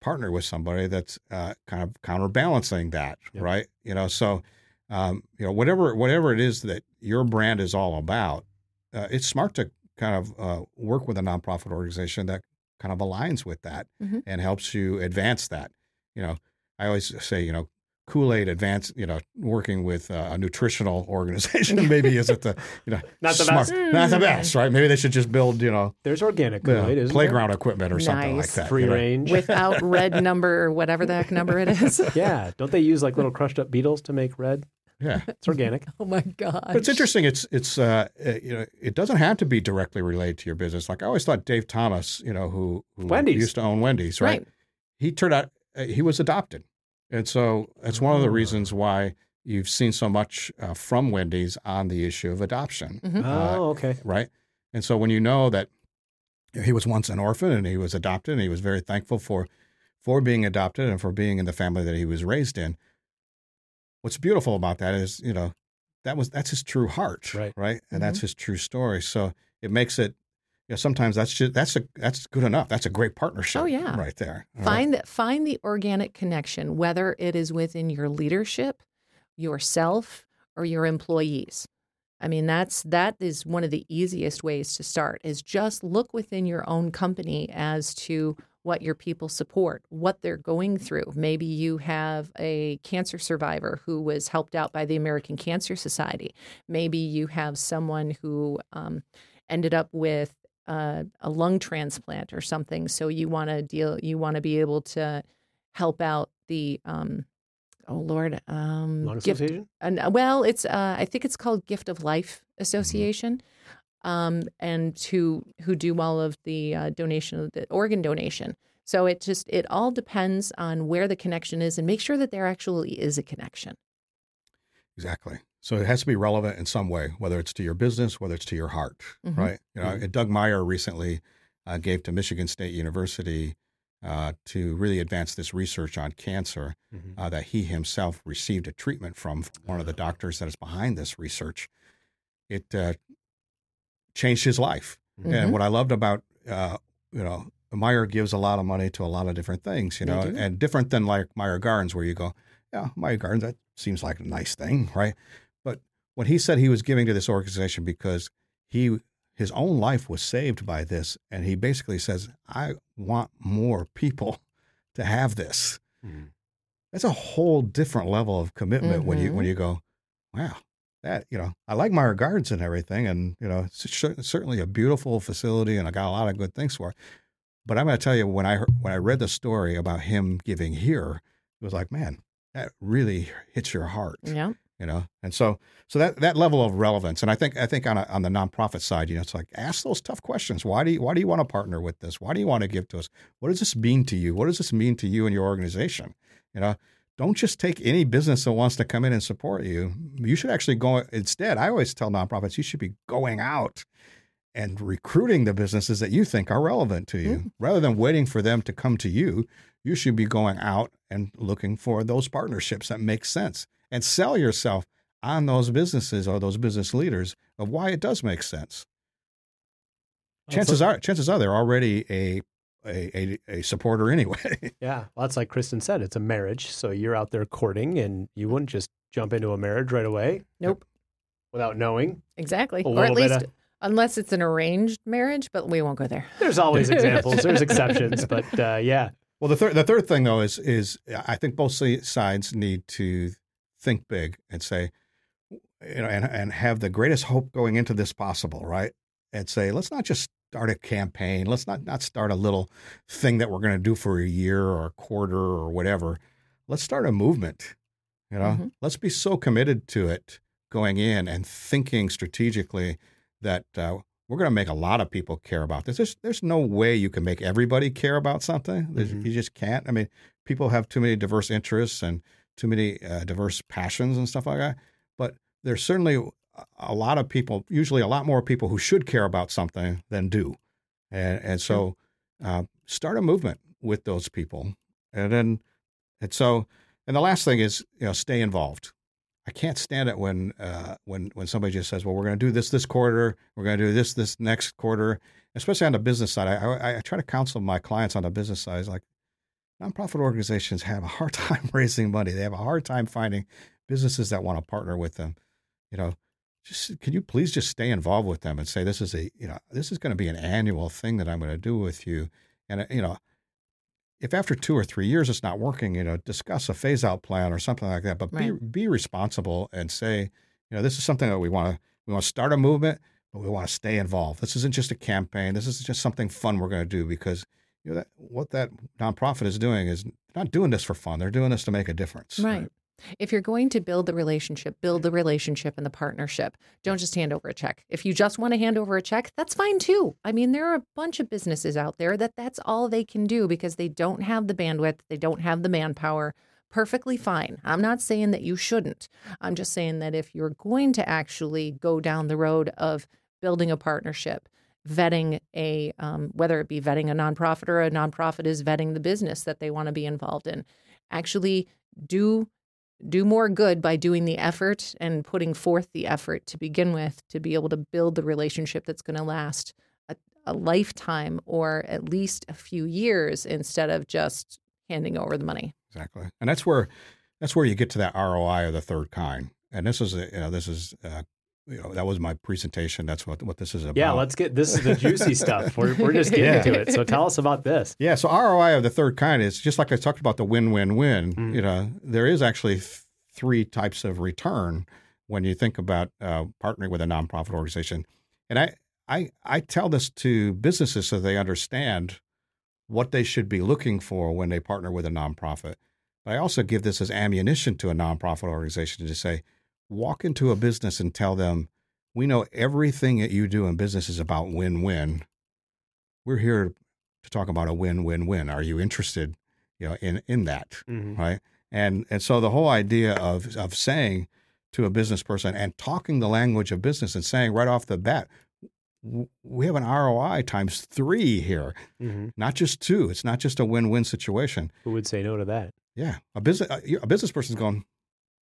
partner with somebody that's uh, kind of counterbalancing that, yep. right? You know, so um, you know whatever whatever it is that your brand is all about, uh, it's smart to kind of uh, work with a nonprofit organization that kind of aligns with that mm-hmm. and helps you advance that. You know, I always say, you know, Kool Aid advanced, you know, working with uh, a nutritional [laughs] organization maybe isn't the, you know, not the smart, best, not the best, right? Maybe they should just build, you know, there's organic Kool Aid, uh, playground there? equipment or nice. something like that, free you know? range without [laughs] red number or whatever the heck number it is. [laughs] yeah, don't they use like little crushed up beetles to make red? Yeah, it's organic. oh my god! But it's interesting. It's it's uh, uh, you know it doesn't have to be directly related to your business. Like I always thought, Dave Thomas, you know, who, who Wendy's. used to own Wendy's, right? right. He turned out uh, he was adopted. And so that's one of the reasons why you've seen so much uh, from Wendy's on the issue of adoption. Mm-hmm. Uh, oh, okay. Right. And so when you know that he was once an orphan and he was adopted and he was very thankful for for being adopted and for being in the family that he was raised in. What's beautiful about that is, you know, that was that's his true heart, right? Right, and mm-hmm. that's his true story. So it makes it yeah, sometimes that's just that's a that's good enough. That's a great partnership. Oh yeah, right there. All find right. the, find the organic connection, whether it is within your leadership, yourself, or your employees. I mean, that's that is one of the easiest ways to start is just look within your own company as to what your people support, what they're going through. Maybe you have a cancer survivor who was helped out by the American Cancer Society. Maybe you have someone who um, ended up with uh, a lung transplant or something. So you want to deal, you want to be able to help out the um, oh Lord, um, Lung gift, Association? uh, well, it's uh, I think it's called Gift of Life Association, um, and who who do all of the uh, donation of the organ donation. So it just it all depends on where the connection is, and make sure that there actually is a connection. Exactly. So it has to be relevant in some way, whether it's to your business, whether it's to your heart, Mhm. right? You know, and Doug Meijer recently uh, gave to Michigan State University uh, to really advance this research on cancer Mhm. uh, that he himself received a treatment from one of the doctors that is behind this research. It uh, changed his life. Mhm. And what I loved about, uh, you know, Meijer gives a lot of money to a lot of different things, you know, and different than like Meijer Gardens, where you go, yeah, Meijer Gardens, that seems like a nice thing, right? When he said he was giving to this organization because he his own life was saved by this, and he basically says, I want more people [laughs] to have this. Mhm. That's a whole different level of commitment when you when you go, wow, that you know, I like Meijer Gardens and everything, and you know, it's certainly a beautiful facility, and I got a lot of good things for it. But I'm going to tell you, when I heard, when I read the story about him giving here, it was like, man, that really hits your heart, Yeah, you know. And so, so that that level of relevance, and I think I think on a, on the nonprofit side, you know, it's like ask those tough questions. Why do you why do you want to partner with this? Why do you want to give to us? What does this mean to you? What does this mean to you and your organization? You know, don't just take any business that wants to come in and support you. You should actually go instead. I always tell nonprofits you should be going out and recruiting the businesses that you think are relevant to you mm. rather than waiting for them to come to you. You should be going out and looking for those partnerships that make sense and sell yourself on those businesses or those business leaders of why it does make sense. Chances are, chances are, they're already a a, a, a supporter [laughs] anyway. Yeah, well, that's like Kristen said. It's a marriage, so you're out there courting, and you wouldn't just jump into a marriage right away nope, without knowing. exactly, or at least of- unless it's an arranged marriage, but we won't go there. There's always [laughs] examples. There's exceptions, but uh, yeah, Well, the third the third thing though is is I think both sides need to think big and say, you know, and and have the greatest hope going into this possible, right? And say, let's not just start a campaign. Let's not not start a little thing that we're going to do for a year or a quarter or whatever. Let's start a movement. You know, Mhm. let's be so committed to it going in and thinking strategically that uh, we're going to make a lot of people care about this. There's there's no way you can make everybody care about something. Mhm. You just can't. I mean, people have too many diverse interests and too many uh, diverse passions and stuff like that. But there's certainly a- lot of people, usually a lot more people who should care about something than do, and and so uh, start a movement with those people, and then and so and the last thing is you know stay involved. I can't stand it when uh, when when somebody just says, "Well, we're going to do this this quarter, we're going to do this this next quarter." Especially on the business side, I, I, I try to counsel my clients on the business side. Like nonprofit organizations have a hard [laughs] time raising money. They have a hard time finding businesses that want to partner with them. You know, just can you please just stay involved with them and say this is a you know this is going to be an annual thing that I'm going to do with you, and uh, you know if after two or three years it's not working, you know, discuss a phase out plan or something like that. But be be responsible and say, you know, this is something that we want to we want to start a movement, but we want to stay involved. This isn't just a campaign. This is just something fun we're going to do because you know that what that nonprofit is doing is not doing this for fun. They're doing this to make a difference. Right. If you're going to build the relationship, build the relationship and the partnership. Don't just hand over a check. If you just want to hand over a check, that's fine too. I mean, there are a bunch of businesses out there that that's all they can do because they don't have the bandwidth, they don't have the manpower. Perfectly fine. I'm not saying that you shouldn't. I'm just saying that if you're going to actually go down the road of building a partnership, vetting a um, whether it be vetting a nonprofit or a nonprofit is vetting the business that they want to be involved in, actually do do more good by doing the effort and putting forth the effort to begin with to be able to build the relationship that's going to last a, a lifetime or at least a few years instead of just handing over the money. Exactly, and that's where that's where you get to that ROI of the third kind. And this is a, you know this is uh, you know that was my presentation. That's what what this is about. Yeah, let's get this is the juicy stuff. [laughs] We're we're just getting Yeah. to it. So tell us about this. Yeah, so ROI of the third kind is just like I talked about the win-win-win. Mm. You know, there is actually th- three types of return when you think about uh, partnering with a nonprofit organization. And I, I, I tell this to businesses so they understand what they should be looking for when they partner with a nonprofit. But I also give this as ammunition to a nonprofit organization to say, walk into a business and tell them, we know everything that you do in business is about win-win. We're here to talk about a win-win-win. Are you interested, you know, in in that, Mhm. right? And and so the whole idea of of saying to a business person and talking the language of business and saying right off the bat, we have an ROI times three here, Mhm. not just two. It's not just a win-win situation. Who would say no to that? Yeah, a business a business person's going,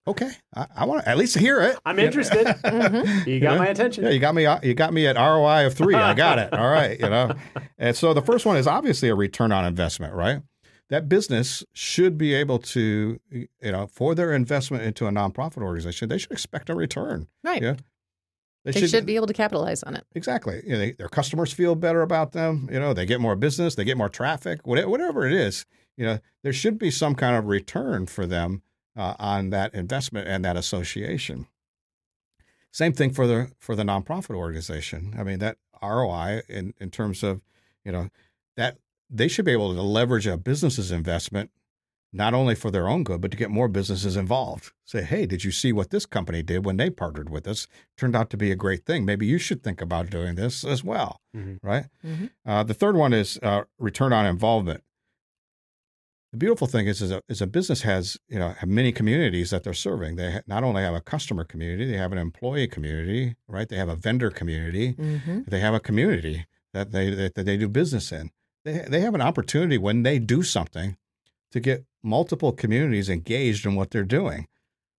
okay, I, I want to at least hear it. I'm You know? interested. [laughs] Mm-hmm. You got Yeah. my attention. Yeah, you got me. Uh, you got me at ROI of three. I got it. All right, you know. [laughs] And so the first one is obviously a return on investment, right? That business should be able to, you know, for their investment into a nonprofit organization, they should expect a return. Right. Yeah. They should, be able to capitalize on it. exactly. You know, they, their customers feel better about them. You know, they get more business, they get more traffic, whatever, whatever it is. You know, there should be some kind of return for them uh, on that investment and that association. Same thing for the for the nonprofit organization. I mean, that ROI in in terms of you know that they should be able to leverage a business's investment not only for their own good, but to get more businesses involved. Say, hey, did you see what this company did when they partnered with us? Turned out to be a great thing. Maybe you should think about doing this as well, Mhm. right? Mhm. Uh, the third one is uh, return on involvement. The beautiful thing is, is a, is a business has you know have many communities that they're serving. They ha- not only have a customer community, they have an employee community, right? They have a vendor community, hmm they have a community that they that, they do business in. They they have an opportunity when they do something to get multiple communities engaged in what they're doing,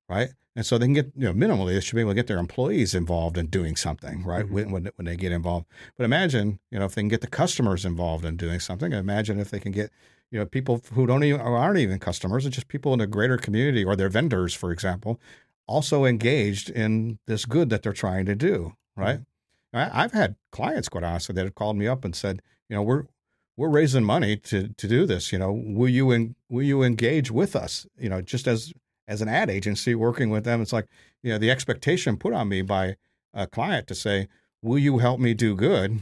right? And so they can get you know minimally they should be able to get their employees involved in doing something, right? Mhm. When, when when they get involved. But imagine you know if they can get the customers involved in doing something. Imagine if they can get you know people who don't even aren't even customers, and just people in the greater community or their vendors, for example, also engaged in this good that they're trying to do, right? Mm-hmm. I, I've had clients, quite honestly, that have called me up and said, you know, we're we're raising money to to do this. You know, will you en, will you engage with us? You know, just as as an ad agency working with them, it's like you know the expectation put on me by a client to say, will you help me do good?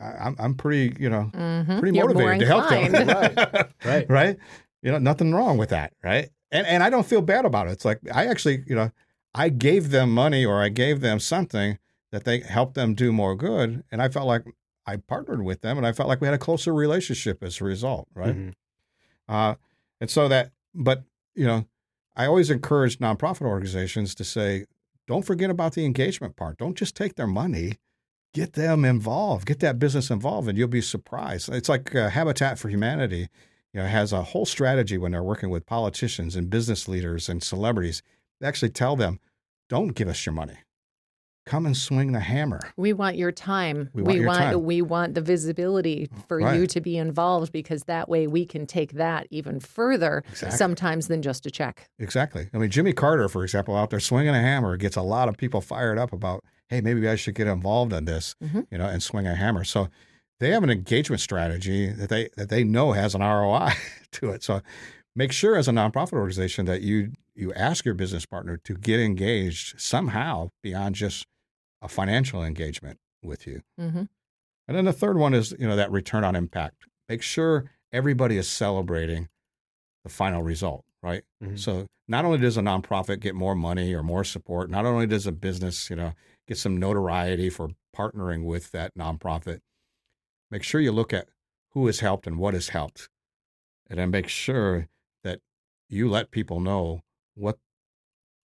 I, I'm I'm pretty you know hmm pretty You're more motivated to help them. inclined. [laughs] Right. right. You know, nothing wrong with that, right? And and I don't feel bad about it. It's like I actually, you know, I gave them money or I gave them something that they helped them do more good, and I felt like I partnered with them, and I felt like we had a closer relationship as a result, right? Mhm. Uh, and so that, but you know, I always encourage nonprofit organizations to say, don't forget about the engagement part. Don't just take their money. Get them involved. Get that business involved, and you'll be surprised. It's like uh, Habitat for Humanity, you know, has a whole strategy when they're working with politicians and business leaders and celebrities. They actually tell them, "Don't give us your money. Come and swing the hammer." We want your time. We want your time. we want the visibility for Right. you to be involved because that way we can take that even further Exactly. sometimes than just a check. Exactly. I mean, Jimmy Carter, for example, out there swinging a hammer gets a lot of people fired up about, hey, maybe I should get involved in this, Mhm. you know, and swing a hammer. So they have an engagement strategy that they that they know has an ROI [laughs] to it. So make sure as a nonprofit organization that you you ask your business partner to get engaged somehow beyond just a financial engagement with you. hmm And then the third one is, you know, that return on impact. Make sure everybody is celebrating the final result, right? Mhm. So not only does a nonprofit get more money or more support, not only does a business, you know, get some notoriety for partnering with that nonprofit, make sure you look at who has helped and what has helped. And then make sure that you let people know what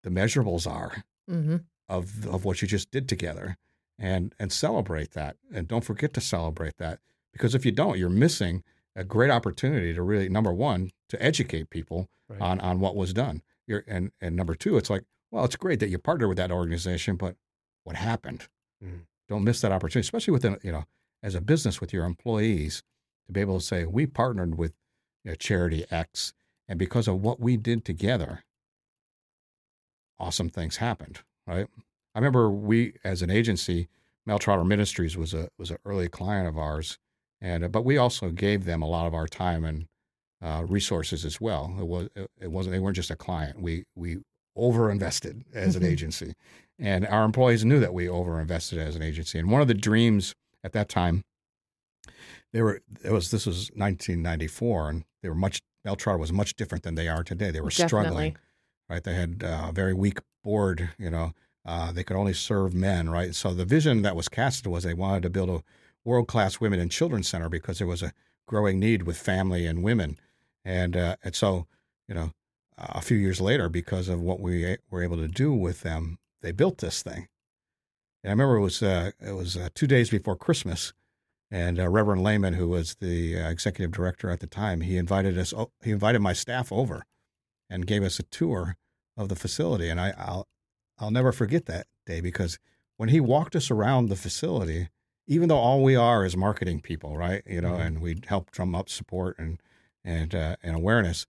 the measurables are hmm of of what you just did together and and celebrate that and don't forget to celebrate that because if you don't you're missing a great opportunity to really number one to educate people Right. on on what was done you're, and and number two it's like well it's great that you partner with that organization but what happened Mhm. don't miss that opportunity especially within you know as a business with your employees to be able to say we partnered with you know, charity x and because of what we did together awesome things happened right I remember we, as an agency, Mel Trotter Ministries was a was an early client of ours, and but we also gave them a lot of our time and uh, resources as well. It was it wasn't they weren't just a client. We we overinvested as an agency, and our employees knew that we overinvested as an agency. And one of the dreams at that time, they were it was this was 1994, and they were much Mel Trotter was much different than they are today. They were Definitely. struggling, right? They had uh, a very weak board, you know. Uh, they could only serve men, right? So the vision that was casted was they wanted to build a world class women and children center because there was a growing need with family and women, and uh, and so you know a few years later, because of what we were able to do with them, they built this thing. And I remember it was uh, it was uh, two days before Christmas, and uh, Reverend Lehman, who was the uh, executive director at the time, he invited us. He invited my staff over, and gave us a tour of the facility. And I, I'll I'll never forget that day because when he walked us around the facility, even though all we are is marketing people, right? You know, Mhm. and we help drum up support and and uh, and awareness.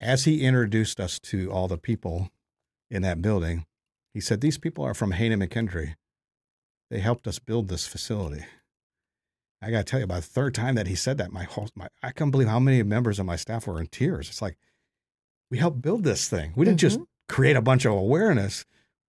As he introduced us to all the people in that building, he said, "These people are from Hanon McKendry. They helped us build this facility." I got to tell you, by the third time that he said that, my whole, my, I can't believe how many members of my staff were in tears. It's like, we helped build this thing. We didn't just create a bunch of awareness.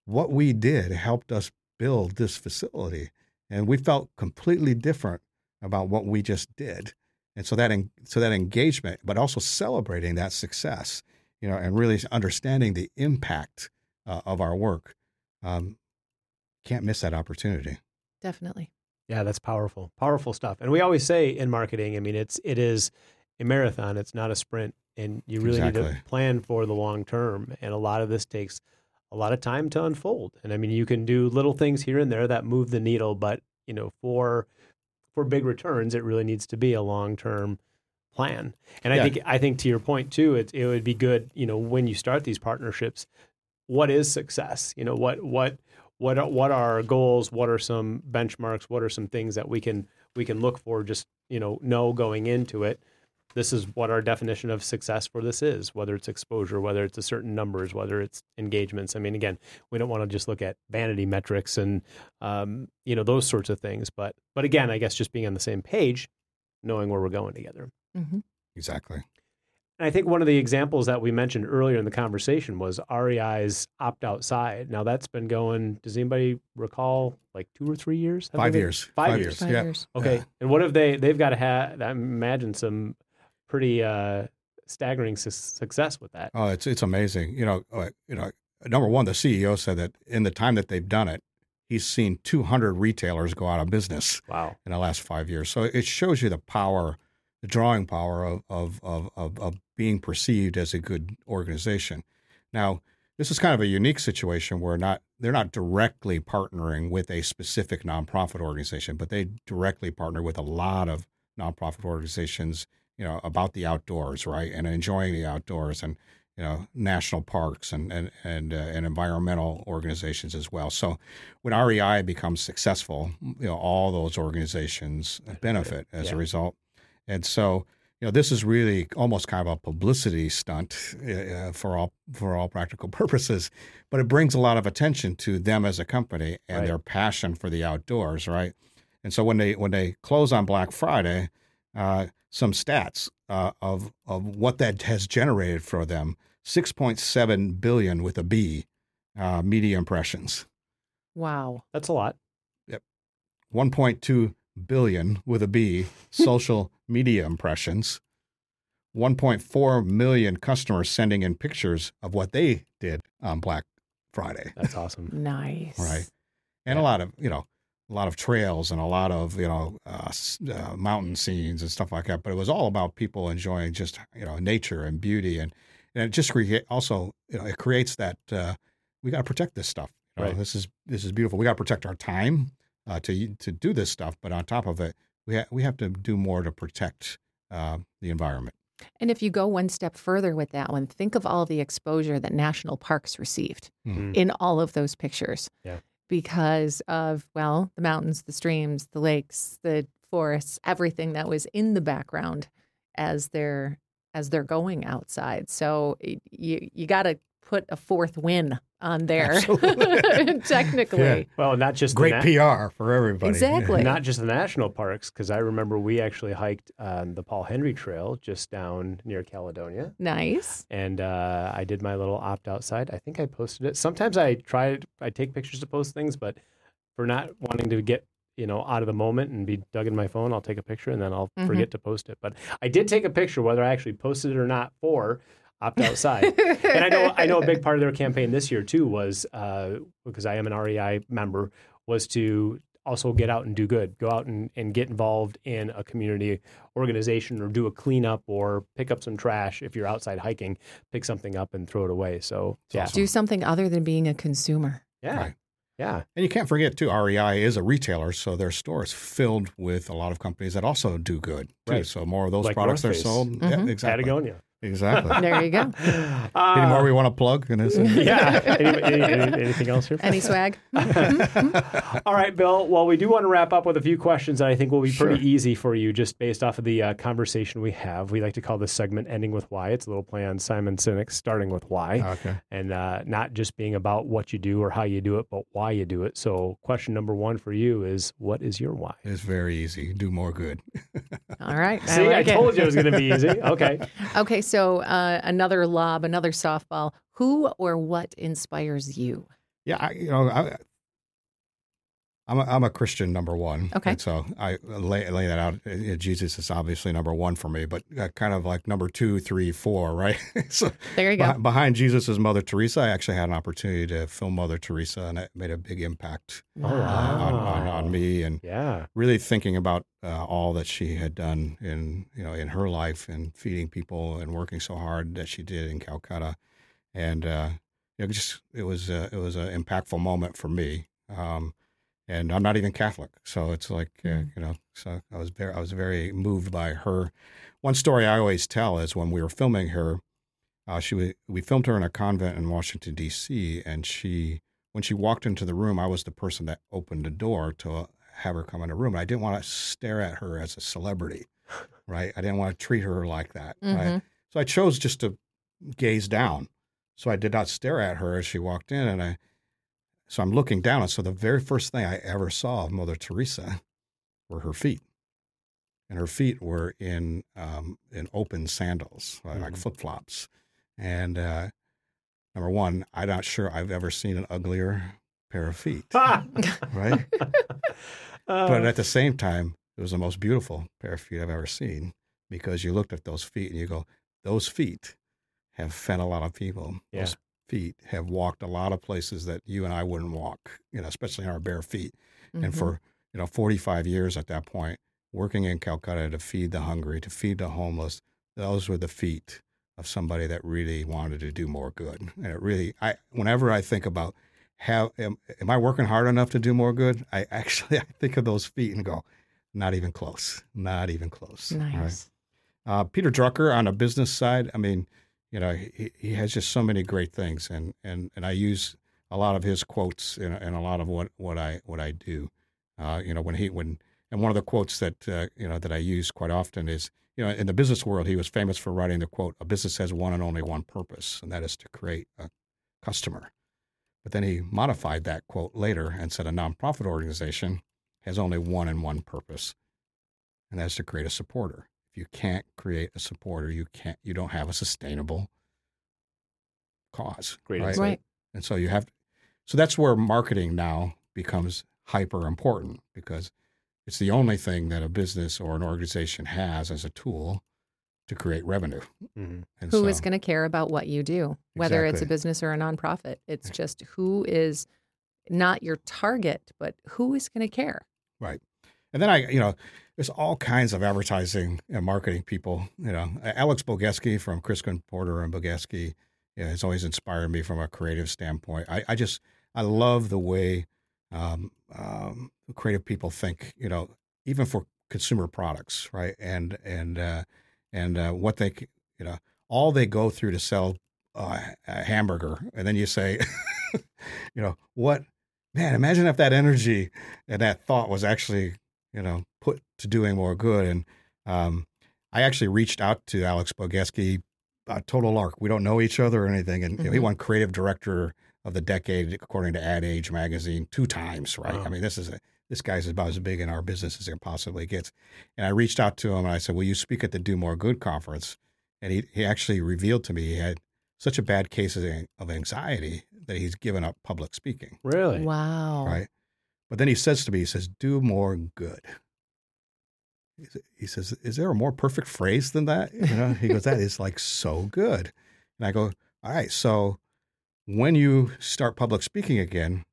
What we did helped us build this facility. And we felt completely different about what we just did. And so that, en- so that engagement, but also celebrating that success, you know, and really understanding the impact uh, of our work. Um, can't miss that opportunity. Definitely. Yeah, that's powerful. Powerful stuff. And we always say in marketing, I mean, it's it is a marathon, it's not a sprint. And you really need to plan for the long term. And a lot of this takes a lot of time to unfold. And I mean, you can do little things here and there that move the needle, but you know, for for big returns, it really needs to be a long term plan. And I think I think to your point too, it it would be good, you know, when you start these partnerships, what is success? You know, what what what are, what are our goals? What are some benchmarks? What are some things that we can we can look for? Just you know, know going into it. This is what our definition of success for this is. Whether it's exposure, whether it's a certain numbers, whether it's engagements. I mean, again, we don't want to just look at vanity metrics and um, you know those sorts of things. But but again, I guess just being on the same page, knowing where we're going together. hmm Exactly. And I think one of the examples that we mentioned earlier in the conversation was REI's opt outside. Now that's been going. Does anybody recall like two or three years? Have Five they been- years. Five, years. Five Yeah. years. Okay. Yeah. And what have they? They've got to have. I imagine some pretty uh, staggering su- success with that. Oh, it's it's amazing. You know, uh, you know. Number one, the CEO said that in the time that they've done it, he's seen 200 retailers go out of business Wow. in the last five years. So it shows you the power, the drawing power of of of of, of being perceived as a good organization. Now, this is kind of a unique situation where not they're not directly partnering with a specific nonprofit organization, but they directly partner with a lot of nonprofit organizations, you know, about the outdoors, right, and enjoying the outdoors, and you know, national parks and and and, uh, and environmental organizations as well. So, when REI becomes successful, you know, all those organizations benefit as Yeah. a result, and so you know, this is really almost kind of a publicity stunt uh, for all for all practical [laughs] purposes, but it brings a lot of attention to them as a company and Right. their passion for the outdoors, right? And so when they when they close on Black Friday, uh, some stats uh, of of what that has generated for them: six point seven billion with a B uh, media impressions, Wow. That's a lot. Yep, one point two billion with a B social [laughs] media impressions, 1.4 million customers sending in pictures of what they did on Black Friday, That's awesome. Nice. Right. and a lot of you know a lot of trails and a lot of you know uh, uh, mountain scenes and stuff like that. But it was all about people enjoying just you know nature and beauty, and and it just create also you know it creates that uh, we got to protect this stuff. You know, Right. This is this is beautiful. We got to protect our time uh, to to do this stuff, but on top of it, we ha- we have to do more to protect uh, the environment. And if you go one step further with that one, think of all the exposure that national parks received Mhm. in all of those pictures. Yeah. Because of, well, the mountains, the streams, the lakes, the forests, everything that was in the background as they're as they're going outside. So you you got to put a fourth win on there. [laughs] Technically. Yeah. Well, not just the Great na- PR for everybody. Exactly. not just the national parks, because I remember we actually hiked um, the Paul Henry Trail just down near Caledonia, Nice. and uh, I did my little opt outside. I think I posted it. Sometimes I try, I take pictures to post things, but for not wanting to get you know out of the moment and be dug in my phone, I'll take a picture and then I'll Mhm. forget to post it. But I did take a picture, whether I actually posted it or not, for opt outside. and I know I know a big part of their campaign this year too was uh, because I am an REI member was to also get out and do good, go out and, and get involved in a community organization or do a cleanup or pick up some trash if you're outside hiking, pick something up and throw it away. So yeah, Do something other than being a consumer. yeah, Right. yeah, And you can't forget too, REI is a retailer, so their store is filled with a lot of companies that also do good too. Right. So more of those Like products are sold. Yeah, Mhm. exactly. Patagonia. Exactly. There you go. Uh, Any more we want to plug in this? yeah. [laughs] Any, any- any- [laughs] anything else here? Any swag? [laughs] All right, Bill. Well, we do want to wrap up with a few questions that I think will be pretty Sure. easy for you just based off of the uh, conversation we have. We like to call this segment Ending with Why. It's a little play on Simon Sinek's Starting with Why. Okay. and uh, not just being about what you do or how you do it, but why you do it. So, question number one for you is what is your why? It's very easy. Do more good. All right. See, I, like it. told you it was going to be easy. Okay. Okay, so uh, another lob, another softball. Who or what inspires you? Yeah, I, you know, I, I'm a, I'm a Christian number one. Okay. And so I lay, lay that out. Uh, Jesus is obviously number one for me, but uh, kind of like number two, three, four, right? [laughs] so There you go. beh- behind Jesus is Mother Teresa. I actually had an opportunity to film Mother Teresa, and it made a big impact Oh, uh, on, on, on me. And Yeah. really thinking about uh, all that she had done in you know in her life and feeding people and working so hard that she did in Calcutta, and uh, you know, just it was uh, it was an impactful moment for me. Um, and I'm not even Catholic, so it's like uh, you know, so I was very I was very moved by her. One story I always tell is when we were filming her, uh, she wa- we filmed her in a convent in Washington D.C. and she when she walked into the room, I was the person that opened the door to have her come in the room. And I didn't want to stare at her as a celebrity, right? I didn't want to treat her like that, right? Mhm. So I chose just to gaze down. So I did not stare at her as she walked in, and I. So I'm looking down, and so the very first thing I ever saw of Mother Teresa were her feet, and her feet were in um, in open sandals, like, like Mhm. flip flops. And uh, number one, I'm not sure I've ever seen an uglier pair of feet, right? [laughs] Uh, but at the same time, it was the most beautiful pair of feet I've ever seen because you looked at those feet and you go, those feet have fed a lot of people. Yeah. Those feet have walked a lot of places that you and I wouldn't walk, you know, especially in our bare feet. And Mhm. for, you know, 45 years at that point, working in Calcutta to feed the hungry, to feed the homeless, those were the feet of somebody that really wanted to do more good. And it really, I, whenever I think about how, am, am I working hard enough to do more good? I [laughs] actually, I think of those feet and go, not even close, not even close. right? nice. Uh, Peter Drucker on a business side, I mean, you know, he, he has just so many great things, and, and, and I use a lot of his quotes in, in a lot of what, what I what I do. Uh, you know, when he when and one of the quotes that uh, you know that I use quite often is, you know, in the business world, he was famous for writing the quote, "A business has one and only one purpose, and that is to create a customer." But then he modified that quote later and said, "A nonprofit organization has only one and one purpose, and that's to create a supporter." If you can't create a supporter, you can't. You don't have a sustainable cause. Great right? Right. And so you have. So that's where marketing now becomes hyper important because it's the only thing that a business or an organization has as a tool to create revenue. Mhm. And Who so, is going to care about what you do, whether it's a business or a nonprofit? It's just who is not your target, but who is going to care? Right. And then I, you know, there's all kinds of advertising and marketing people. You know, Alex Bogusky from Crispin Porter and Bogusky you know, has always inspired me from a creative standpoint. I, I just, I love the way um, um, creative people think. You know, even for consumer products, right? And and uh, and uh, what they, you know, all they go through to sell uh, a hamburger, and then you say, [laughs] you know, what, man? Imagine if that energy and that thought was actually you know, put to doing more good. And um, I actually reached out to Alex Bogusky a total lark. We don't know each other or anything. And you know, he Mhm. won creative director of the decade according to Ad Age magazine two times. Right. Wow. I mean, this is a this guy's about as big in our business as it possibly gets. And I reached out to him and I said, "Will you speak at the Do More Good conference?" And he he actually revealed to me he had such a bad case of anxiety that he's given up public speaking. Really? Wow. Right. But then he says to me, he says, do more good. He says, is there a more perfect phrase than that? You know, he goes, that is like so good. And I go, all right. So when you start public speaking again,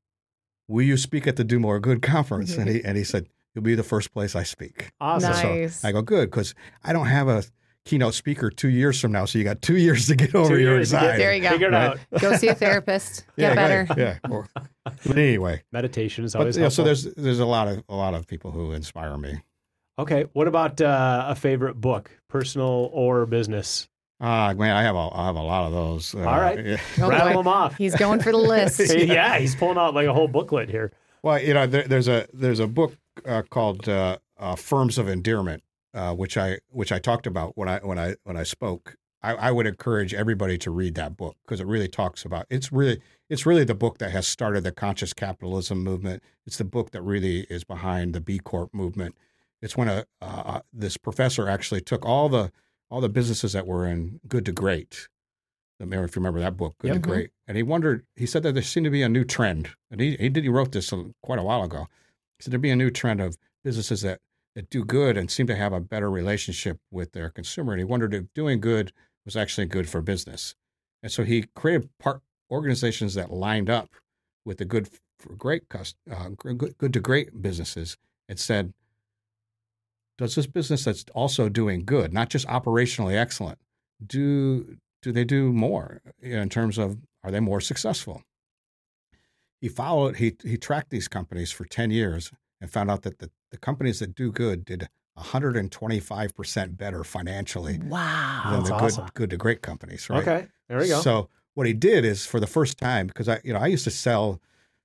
will you speak at the Do More Good conference? And he, [laughs] and he said, you'll be the first place I speak. Awesome. Nice. So I go, good. Cause I don't have a keynote speaker two years from now. So you got two years to get over Two your years to get anxiety. There you go. Figure it Right. out. [laughs] Go see a therapist. [laughs] yeah, Get better. right, Yeah. Or- but anyway, Meditation is but, always you know, so there's there's a lot of a lot of people who inspire me. Okay. What about uh, a favorite book, personal or business? Ah, man, I have a I have a lot of those. Uh, All right. yeah. Oh, Rattle boy. them off. He's going for the [laughs] list. yeah, he's pulling out like a whole booklet here. Well, you know, there, there's a there's a book uh, called uh, uh, Firms of Endearment, uh, which I which I talked about when I when I when I spoke. I, I would encourage everybody to read that book because it really talks about it's really it's really the book that has started the conscious capitalism movement. It's the book that really is behind the B Corp movement. It's when a uh, this professor actually took all the all the businesses that were in good to great. I don't know if you remember that book, Good Yep. to Great, and he wondered. He said that there seemed to be a new trend, and he he did he wrote this quite a while ago. He said there'd be a new trend of businesses that that do good and seem to have a better relationship with their consumer, and he wondered if doing good was actually good for business, and so he created part organizations that lined up with the good for great uh, good, good to great businesses and said, does this business that's also doing good, not just operationally excellent, do do they do more in terms of are they more successful? He followed he he tracked these companies for 10 years and found out that the, the companies that do good did 125% better financially Wow. than That's the awesome. good good to great companies, right? Okay, there we go. So what he did is for the first time, because I, you know, I used to sell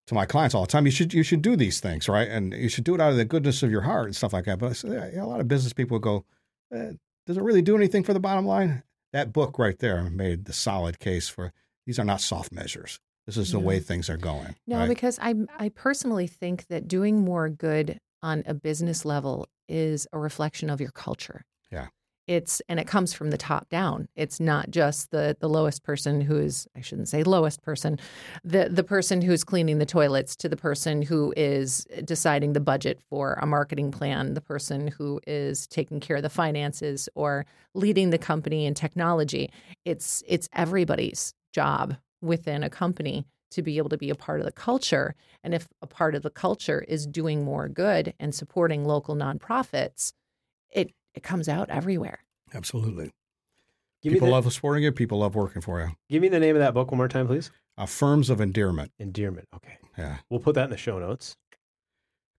to my clients all the time. You should you should do these things, right? And you should do it out of the goodness of your heart and stuff like that. But I said, yeah, a lot of business people would go, eh, does it really do anything for the bottom line? That book right there made the solid case for these are not soft measures. This is the No. way things are going. No, right? because I I personally think that doing more good on a business level is a reflection of your culture. Yeah. It's and it comes from the top down. It's not just the the lowest person who is I shouldn't say lowest person, the the person who's cleaning the toilets to the person who is deciding the budget for a marketing plan, the person who is taking care of the finances or leading the company in technology. It's it's everybody's job within a company to be able to be a part of the culture. And if a part of the culture is doing more good and supporting local nonprofits, it it comes out everywhere. Absolutely. give, people the, love supporting you. People love working for you. give me the name of that book one more time, please. Uh, firms of endearment. Endearment. Okay. Yeah. We'll put that in the show notes.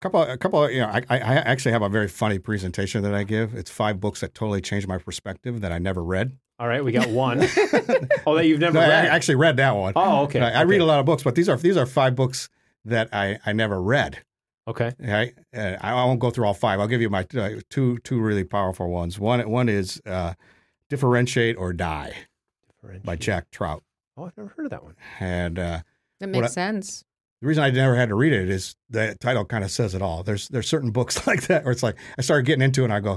A couple, a couple. You know, I, I I actually have a very funny presentation that I give. It's five books that totally changed my perspective that I never read. All right, we got one. [laughs] oh, that you've never No, I actually read that one. oh, okay. I, I read a lot of books, but these are these are five books that I, I never read. Okay. Okay, uh, I won't go through all five. I'll give you my uh, two two really powerful ones. One one is uh, "Differentiate or Die" by Jack Trout, Oh, I've never heard of that one. and uh, That makes I- sense. the reason I never had to read it is the title kind of says it all. There's there's certain books [laughs] like that where it's like I started getting into it, and I go,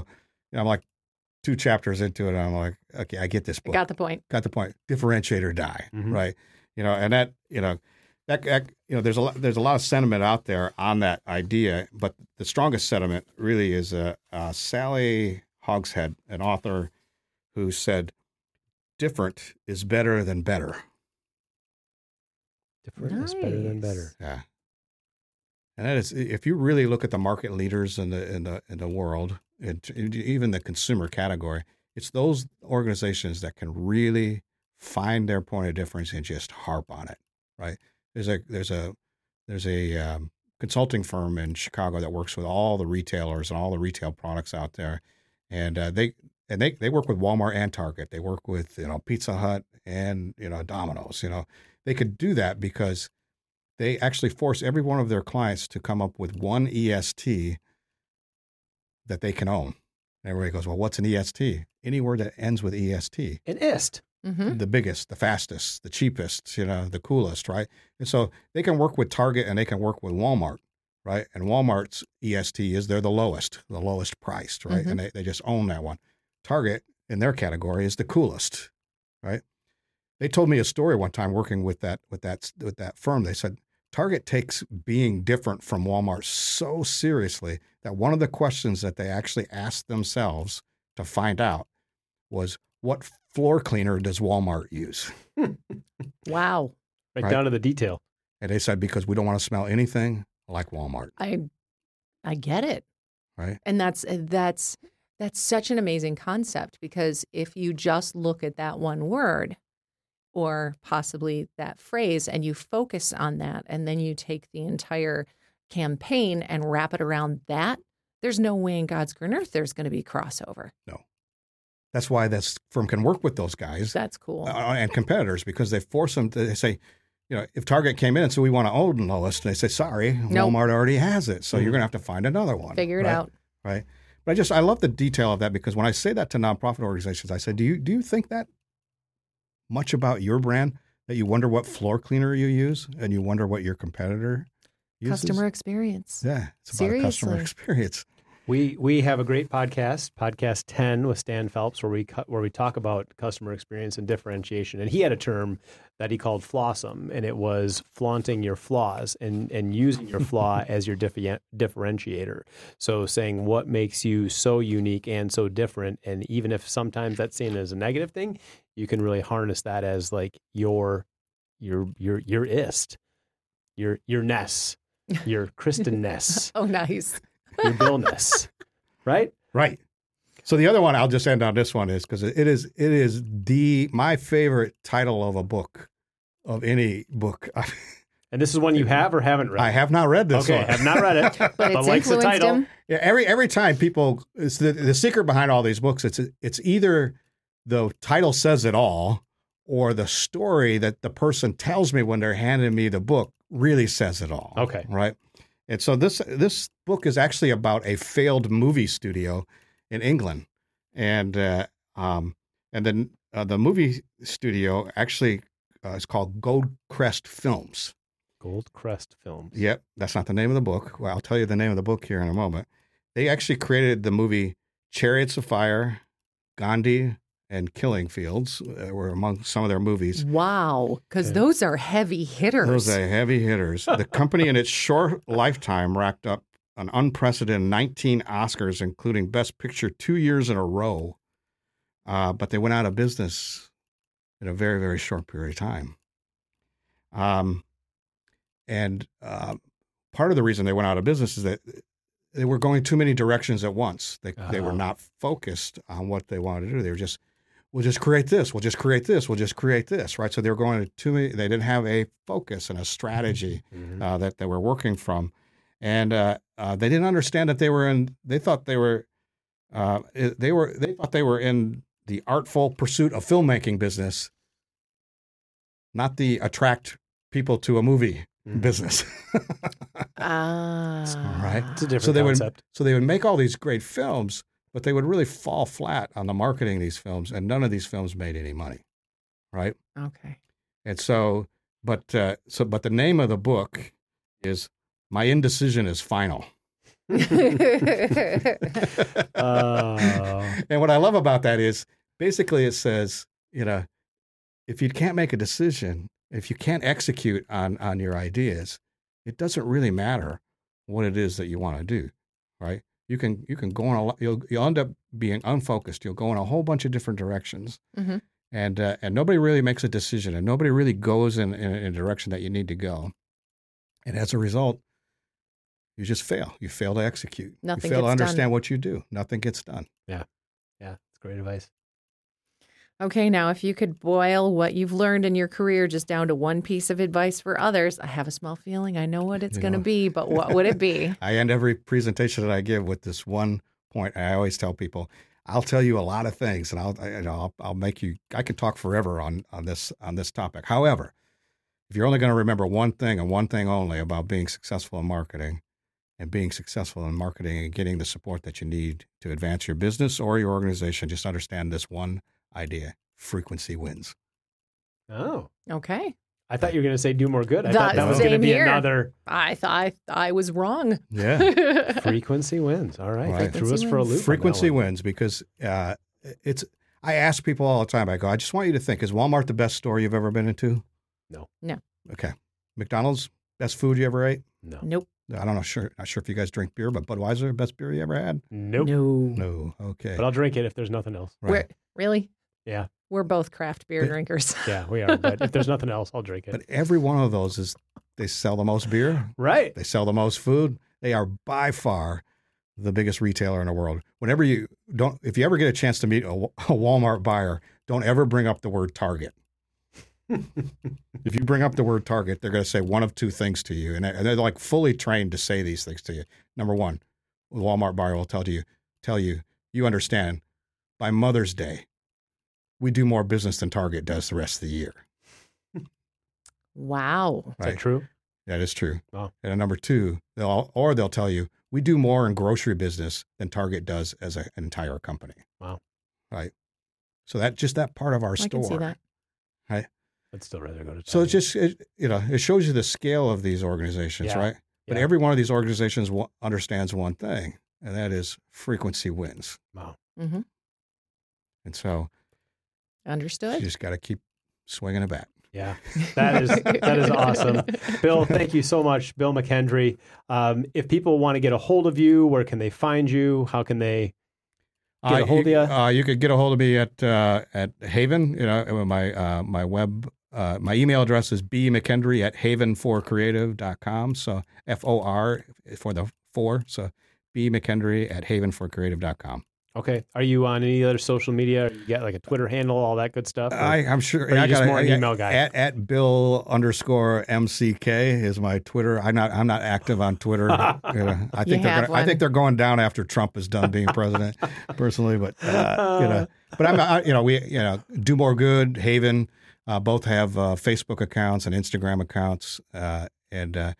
you know, I'm like two chapters into it, and I'm like, okay, I get this I book. got the point. got the point. Differentiate or die, Mhm. right? You know, and that you know that, that you know there's a lot, there's a lot of sentiment out there on that idea, but the strongest sentiment really is uh, uh, Sally Hogshead, an author who said, "Different is better than better." Different is better than better. Yeah. And that is, if you really look at the market leaders in the in the in the world, and even the consumer category, it's those organizations that can really find their point of difference and just harp on it. Right? There's a there's a there's a um, consulting firm in Chicago that works with all the retailers and all the retail products out there, and uh, they and they they work with Walmart and Target. They work with you know Pizza Hut and you know Domino's. You know they could do that because they actually force every one of their clients to come up with one EST that they can own. Everybody goes, well, what's an EST? Any word that ends with EST. An ist. hmm the biggest, the fastest, the cheapest, you know, the coolest, right? And so they can work with Target and they can work with Walmart, right? And Walmart's EST is they're the lowest, the lowest priced, right? Mhm. And they, they just own that one. Target in their category is the coolest, right? They told me a story one time working with that with that with that firm. They said Target takes being different from Walmart so seriously that one of the questions that they actually asked themselves to find out was what floor cleaner does Walmart use? [laughs] Wow. Right, Right. down to the detail. And they said because we don't want to smell anything like Walmart, I I get it. right? And that's eh, that's that's such an amazing concept because if you just look at that one word or possibly that phrase and you focus on that and then you take the entire campaign and wrap it around that, there's no way in God's green earth there's going to be crossover. No. That's why this firm can work with those guys That's cool. uh, and competitors because they force them to they say, you know, if Target came in and said we want to own lowest, they say sorry, Nope. Walmart already has it, so Mhm. you're going to have to find another one. Figure it right? out. right? But I just I love the detail of that because when I say that to nonprofit organizations, I say, do you do you think that much about your brand that you wonder what floor cleaner you use and you wonder what your competitor uses? Customer experience. yeah, it's about a customer [laughs] experience. We we have a great podcast, podcast ten with Stan Phelps, where we cut where we talk about customer experience and differentiation. And he had a term that he called flawsome, and it was flaunting your flaws and and using your flaw [laughs] as your different differentiator. So saying what makes you so unique and so different, and even if sometimes that's seen as a negative thing, you can really harness that as like your your your your ist, your your ness, your [laughs] Kristen ness, Oh, nice. Your Billness, [laughs] right? Right. So the other one I'll just end on this one is because it is it is the my favorite title of a book of any book. [laughs] And this is one you have or haven't read. I have not read this Okay, one. have not read it, [laughs] But it's likes the title. him. Yeah, every every time people, it's the the secret behind all these books. It's it's either the title says it all, or the story that the person tells me when they're handing me the book really says it all. Okay. right. And so this this book is actually about a failed movie studio in England, and uh, um and then uh, the movie studio actually uh, is called Goldcrest Films. Goldcrest Films. Yep, that's not the name of the book. Well, I'll tell you the name of the book here in a moment. They actually created the movie Chariots of Fire, Gandhi, and Killing Fields uh, were among some of their movies. Wow. Because Okay. those are heavy hitters. Those are heavy hitters. The company in its short lifetime racked up an unprecedented 19 Oscars, including Best Picture two years in a row. Uh, but they went out of business in a very, very short period of time. Um, and uh, part of the reason they went out of business is that they were going too many directions at once. They, they were Uh-huh. not focused on what they wanted to do. They were just, we'll just create this, we'll just create this, we'll just create this, right? So they were going to too many, they didn't have a focus and a strategy Mhm. uh, that they were working from. And uh, uh, they didn't understand that they were in, they thought they were, uh, they were, they thought they were in the artful pursuit of filmmaking business, not the attract people to a movie Mhm. business. [laughs] Ah. right. It's a different So they would- concept. so they would make all these great films, but they would really fall flat on the marketing of these films, and none of these films made any money, right? Okay. And so, but uh, so, but the name of the book is "My Indecision Is Final." Oh. [laughs] [laughs] and what I love about that is basically it says, you know, if you can't make a decision, if you can't execute on on your ideas, it doesn't really matter what it is that you want to do, right? You can you can go in a lo- you'll you'll end up being unfocused. You'll go in a whole bunch of different directions, Mhm. and uh, and nobody really makes a decision, and nobody really goes in, in in a direction that you need to go, and as a result, you just fail. You fail to execute. Nothing you fail to gets done. understand what you do. Nothing gets done. Yeah, yeah, it's great advice. Okay, now if you could boil what you've learned in your career just down to one piece of advice for others, I have a small feeling I know what it's going to be, but what would it be? [laughs] I end every presentation that I give with this one point. I always tell people, I'll tell you a lot of things, and I'll, you know, I'll, I'll make you. I can talk forever on on this on this topic. However, if you're only going to remember one thing and one thing only about being successful in marketing, and being successful in marketing and getting the support that you need to advance your business or your organization, just understand this one idea: frequency wins. Oh. Okay. I thought you were going to say do more good. I That- thought that was going to be here. another I thought I, I was wrong. Yeah. [laughs] frequency wins. All right. Right. They threw us for a loop. frequency one. wins because uh, it's. I ask people all the time. I go, I just want you to think: Is Walmart the best store you've ever been into? No. No. Okay. McDonald's best food you ever ate? No. Nope. I don't know. Sure, not sure if you guys drink beer, but Budweiser, best beer you ever had? Nope. No. No. Okay. But I'll drink it if there's nothing else. Right. We're, really? Yeah. We're both craft beer But- drinkers. [laughs] Yeah, we are. But if there's nothing else, I'll drink it. But every one of those is they sell the most beer, right. they sell the most food. They are by far the biggest retailer in the world. Whenever you don't, if you ever get a chance to meet a, a Walmart buyer, don't ever bring up the word Target. [laughs] if you bring up the word Target, they're going to say one of two things to you, and they're, and they're like fully trained to say these things to you. Number one, the Walmart buyer will tell you, tell you, you understand. By Mother's Day, we do more business than Target does the rest of the year. Wow. Is that Right. true? That is true. Wow. And then number two, they'll or they'll tell you we do more in grocery business than Target does as a, an entire company. Wow. Right. So that just that part of our I store. can see that. I'd still rather go to. Target. So it's Target. just it, you know it shows you the scale of these organizations, Yeah. right? But Yeah. every one of these organizations wa- understands one thing, and that is frequency wins. wow. hmm And so you just got to keep swinging it back. Yeah, that is that is awesome. [laughs] Bill, thank you so much, Bill McKendry. Um, if people want to get a hold of you, where can they find you? How can they? Get a hold of you. Uh, you could get a hold of me at uh, at Haven. You know, my uh, my web uh, my email address is bmckendry at havenforcreative.com. So F O R for the four. So bmckendry at havenforcreative.com. Okay, are you on any other social media? You got like a Twitter handle, all that good stuff. or- I, I'm sure. Or you I just got more an email guy? At, at Bill underscore MCK is my Twitter. I'm not. I'm not active on Twitter. [laughs] You know, I You think they're. Gonna, I think they're going down after Trump is done being president. [laughs] personally, but uh, you know, but I'm. I, you know, we. You know, do more good. Haven. Uh, both have uh, Facebook accounts and Instagram accounts, uh, and uh,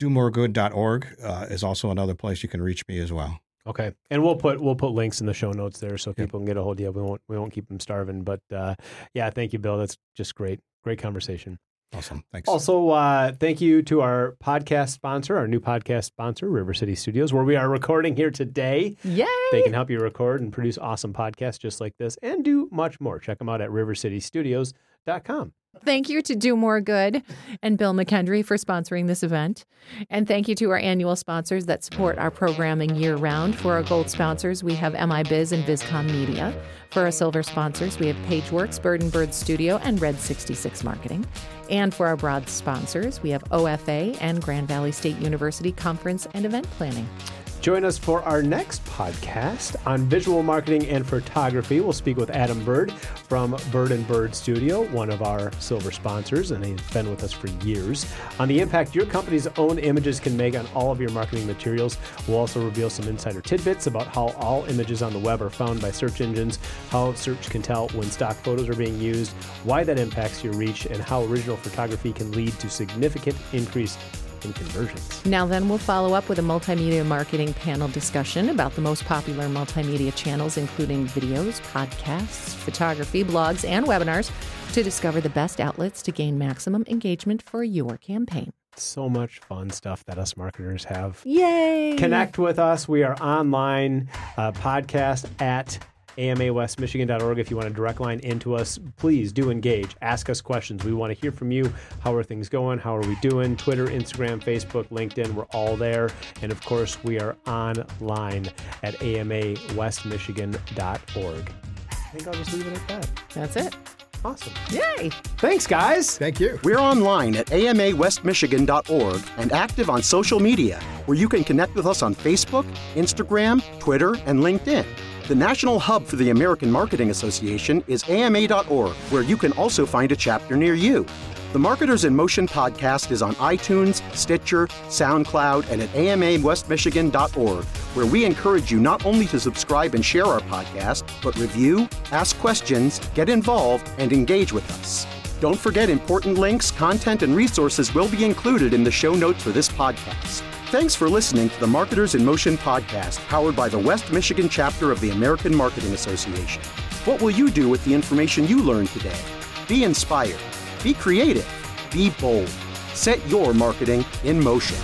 domoregood.org uh, is also another place you can reach me as well. Okay, and we'll put we'll put links in the show notes there so Yep. people can get a hold of you. We won't we won't keep them starving. But uh, yeah, thank you, Bill. That's just great, great conversation. Awesome. Thanks. Also, uh, thank you to our podcast sponsor, our new podcast sponsor, River City Studios, where we are recording here today. Yay! They can help you record and produce awesome podcasts just like this and do much more. Check them out at rivercitystudios.com. Thank you to Do More Good and Bill McKendry for sponsoring this event. And thank you to our annual sponsors that support our programming year round. For our gold sponsors, we have MiBiz and Viscom Media. For our silver sponsors, we have Pageworks, Bird and Bird Studio, and Red 66 Marketing. And for our broad sponsors, we have OFA and Grand Valley State University Conference and Event Planning. Join us for our next podcast on visual marketing and photography. We'll speak with Adam Bird from Bird and Bird Studio, one of our silver sponsors, and he's been with us for years, on the impact your company's own images can make on all of your marketing materials. We'll also reveal some insider tidbits about how all images on the web are found by search engines, how search can tell when stock photos are being used, why that impacts your reach, and how original photography can lead to significant increase in conversions. Now, then, we'll follow up with a multimedia marketing panel discussion about the most popular multimedia channels, including videos, podcasts, photography, blogs, and webinars, to discover the best outlets to gain maximum engagement for your campaign. So much fun stuff that us marketers have. Yay! Connect with us. We are online, uh, podcast at amawestmichigan.org. If you want a direct line into us, please do engage. Ask us questions. We want to hear from you. How are things going? How are we doing? Twitter, Instagram, Facebook, LinkedIn, we're all there. And of course, we are online at amawestmichigan.org. I think I'll just leave it at that. That's it. Awesome. Yay! Thanks, guys. Thank you. We're online at amawestmichigan.org and active on social media, where you can connect with us on Facebook, Instagram, Twitter, and LinkedIn. The national hub for the American Marketing Association is ama.org, where you can also find a chapter near you. The Marketers in Motion podcast is on iTunes, Stitcher, SoundCloud, and at amawestmichigan.org, where we encourage you not only to subscribe and share our podcast, but review, ask questions, get involved, and engage with us. Don't forget important links, content, and resources will be included in the show notes for this podcast. Thanks for listening to the Marketers in Motion podcast, powered by the West Michigan chapter of the American Marketing Association. What will you do with the information you learned today? Be inspired, be creative, be bold. Set your marketing in motion.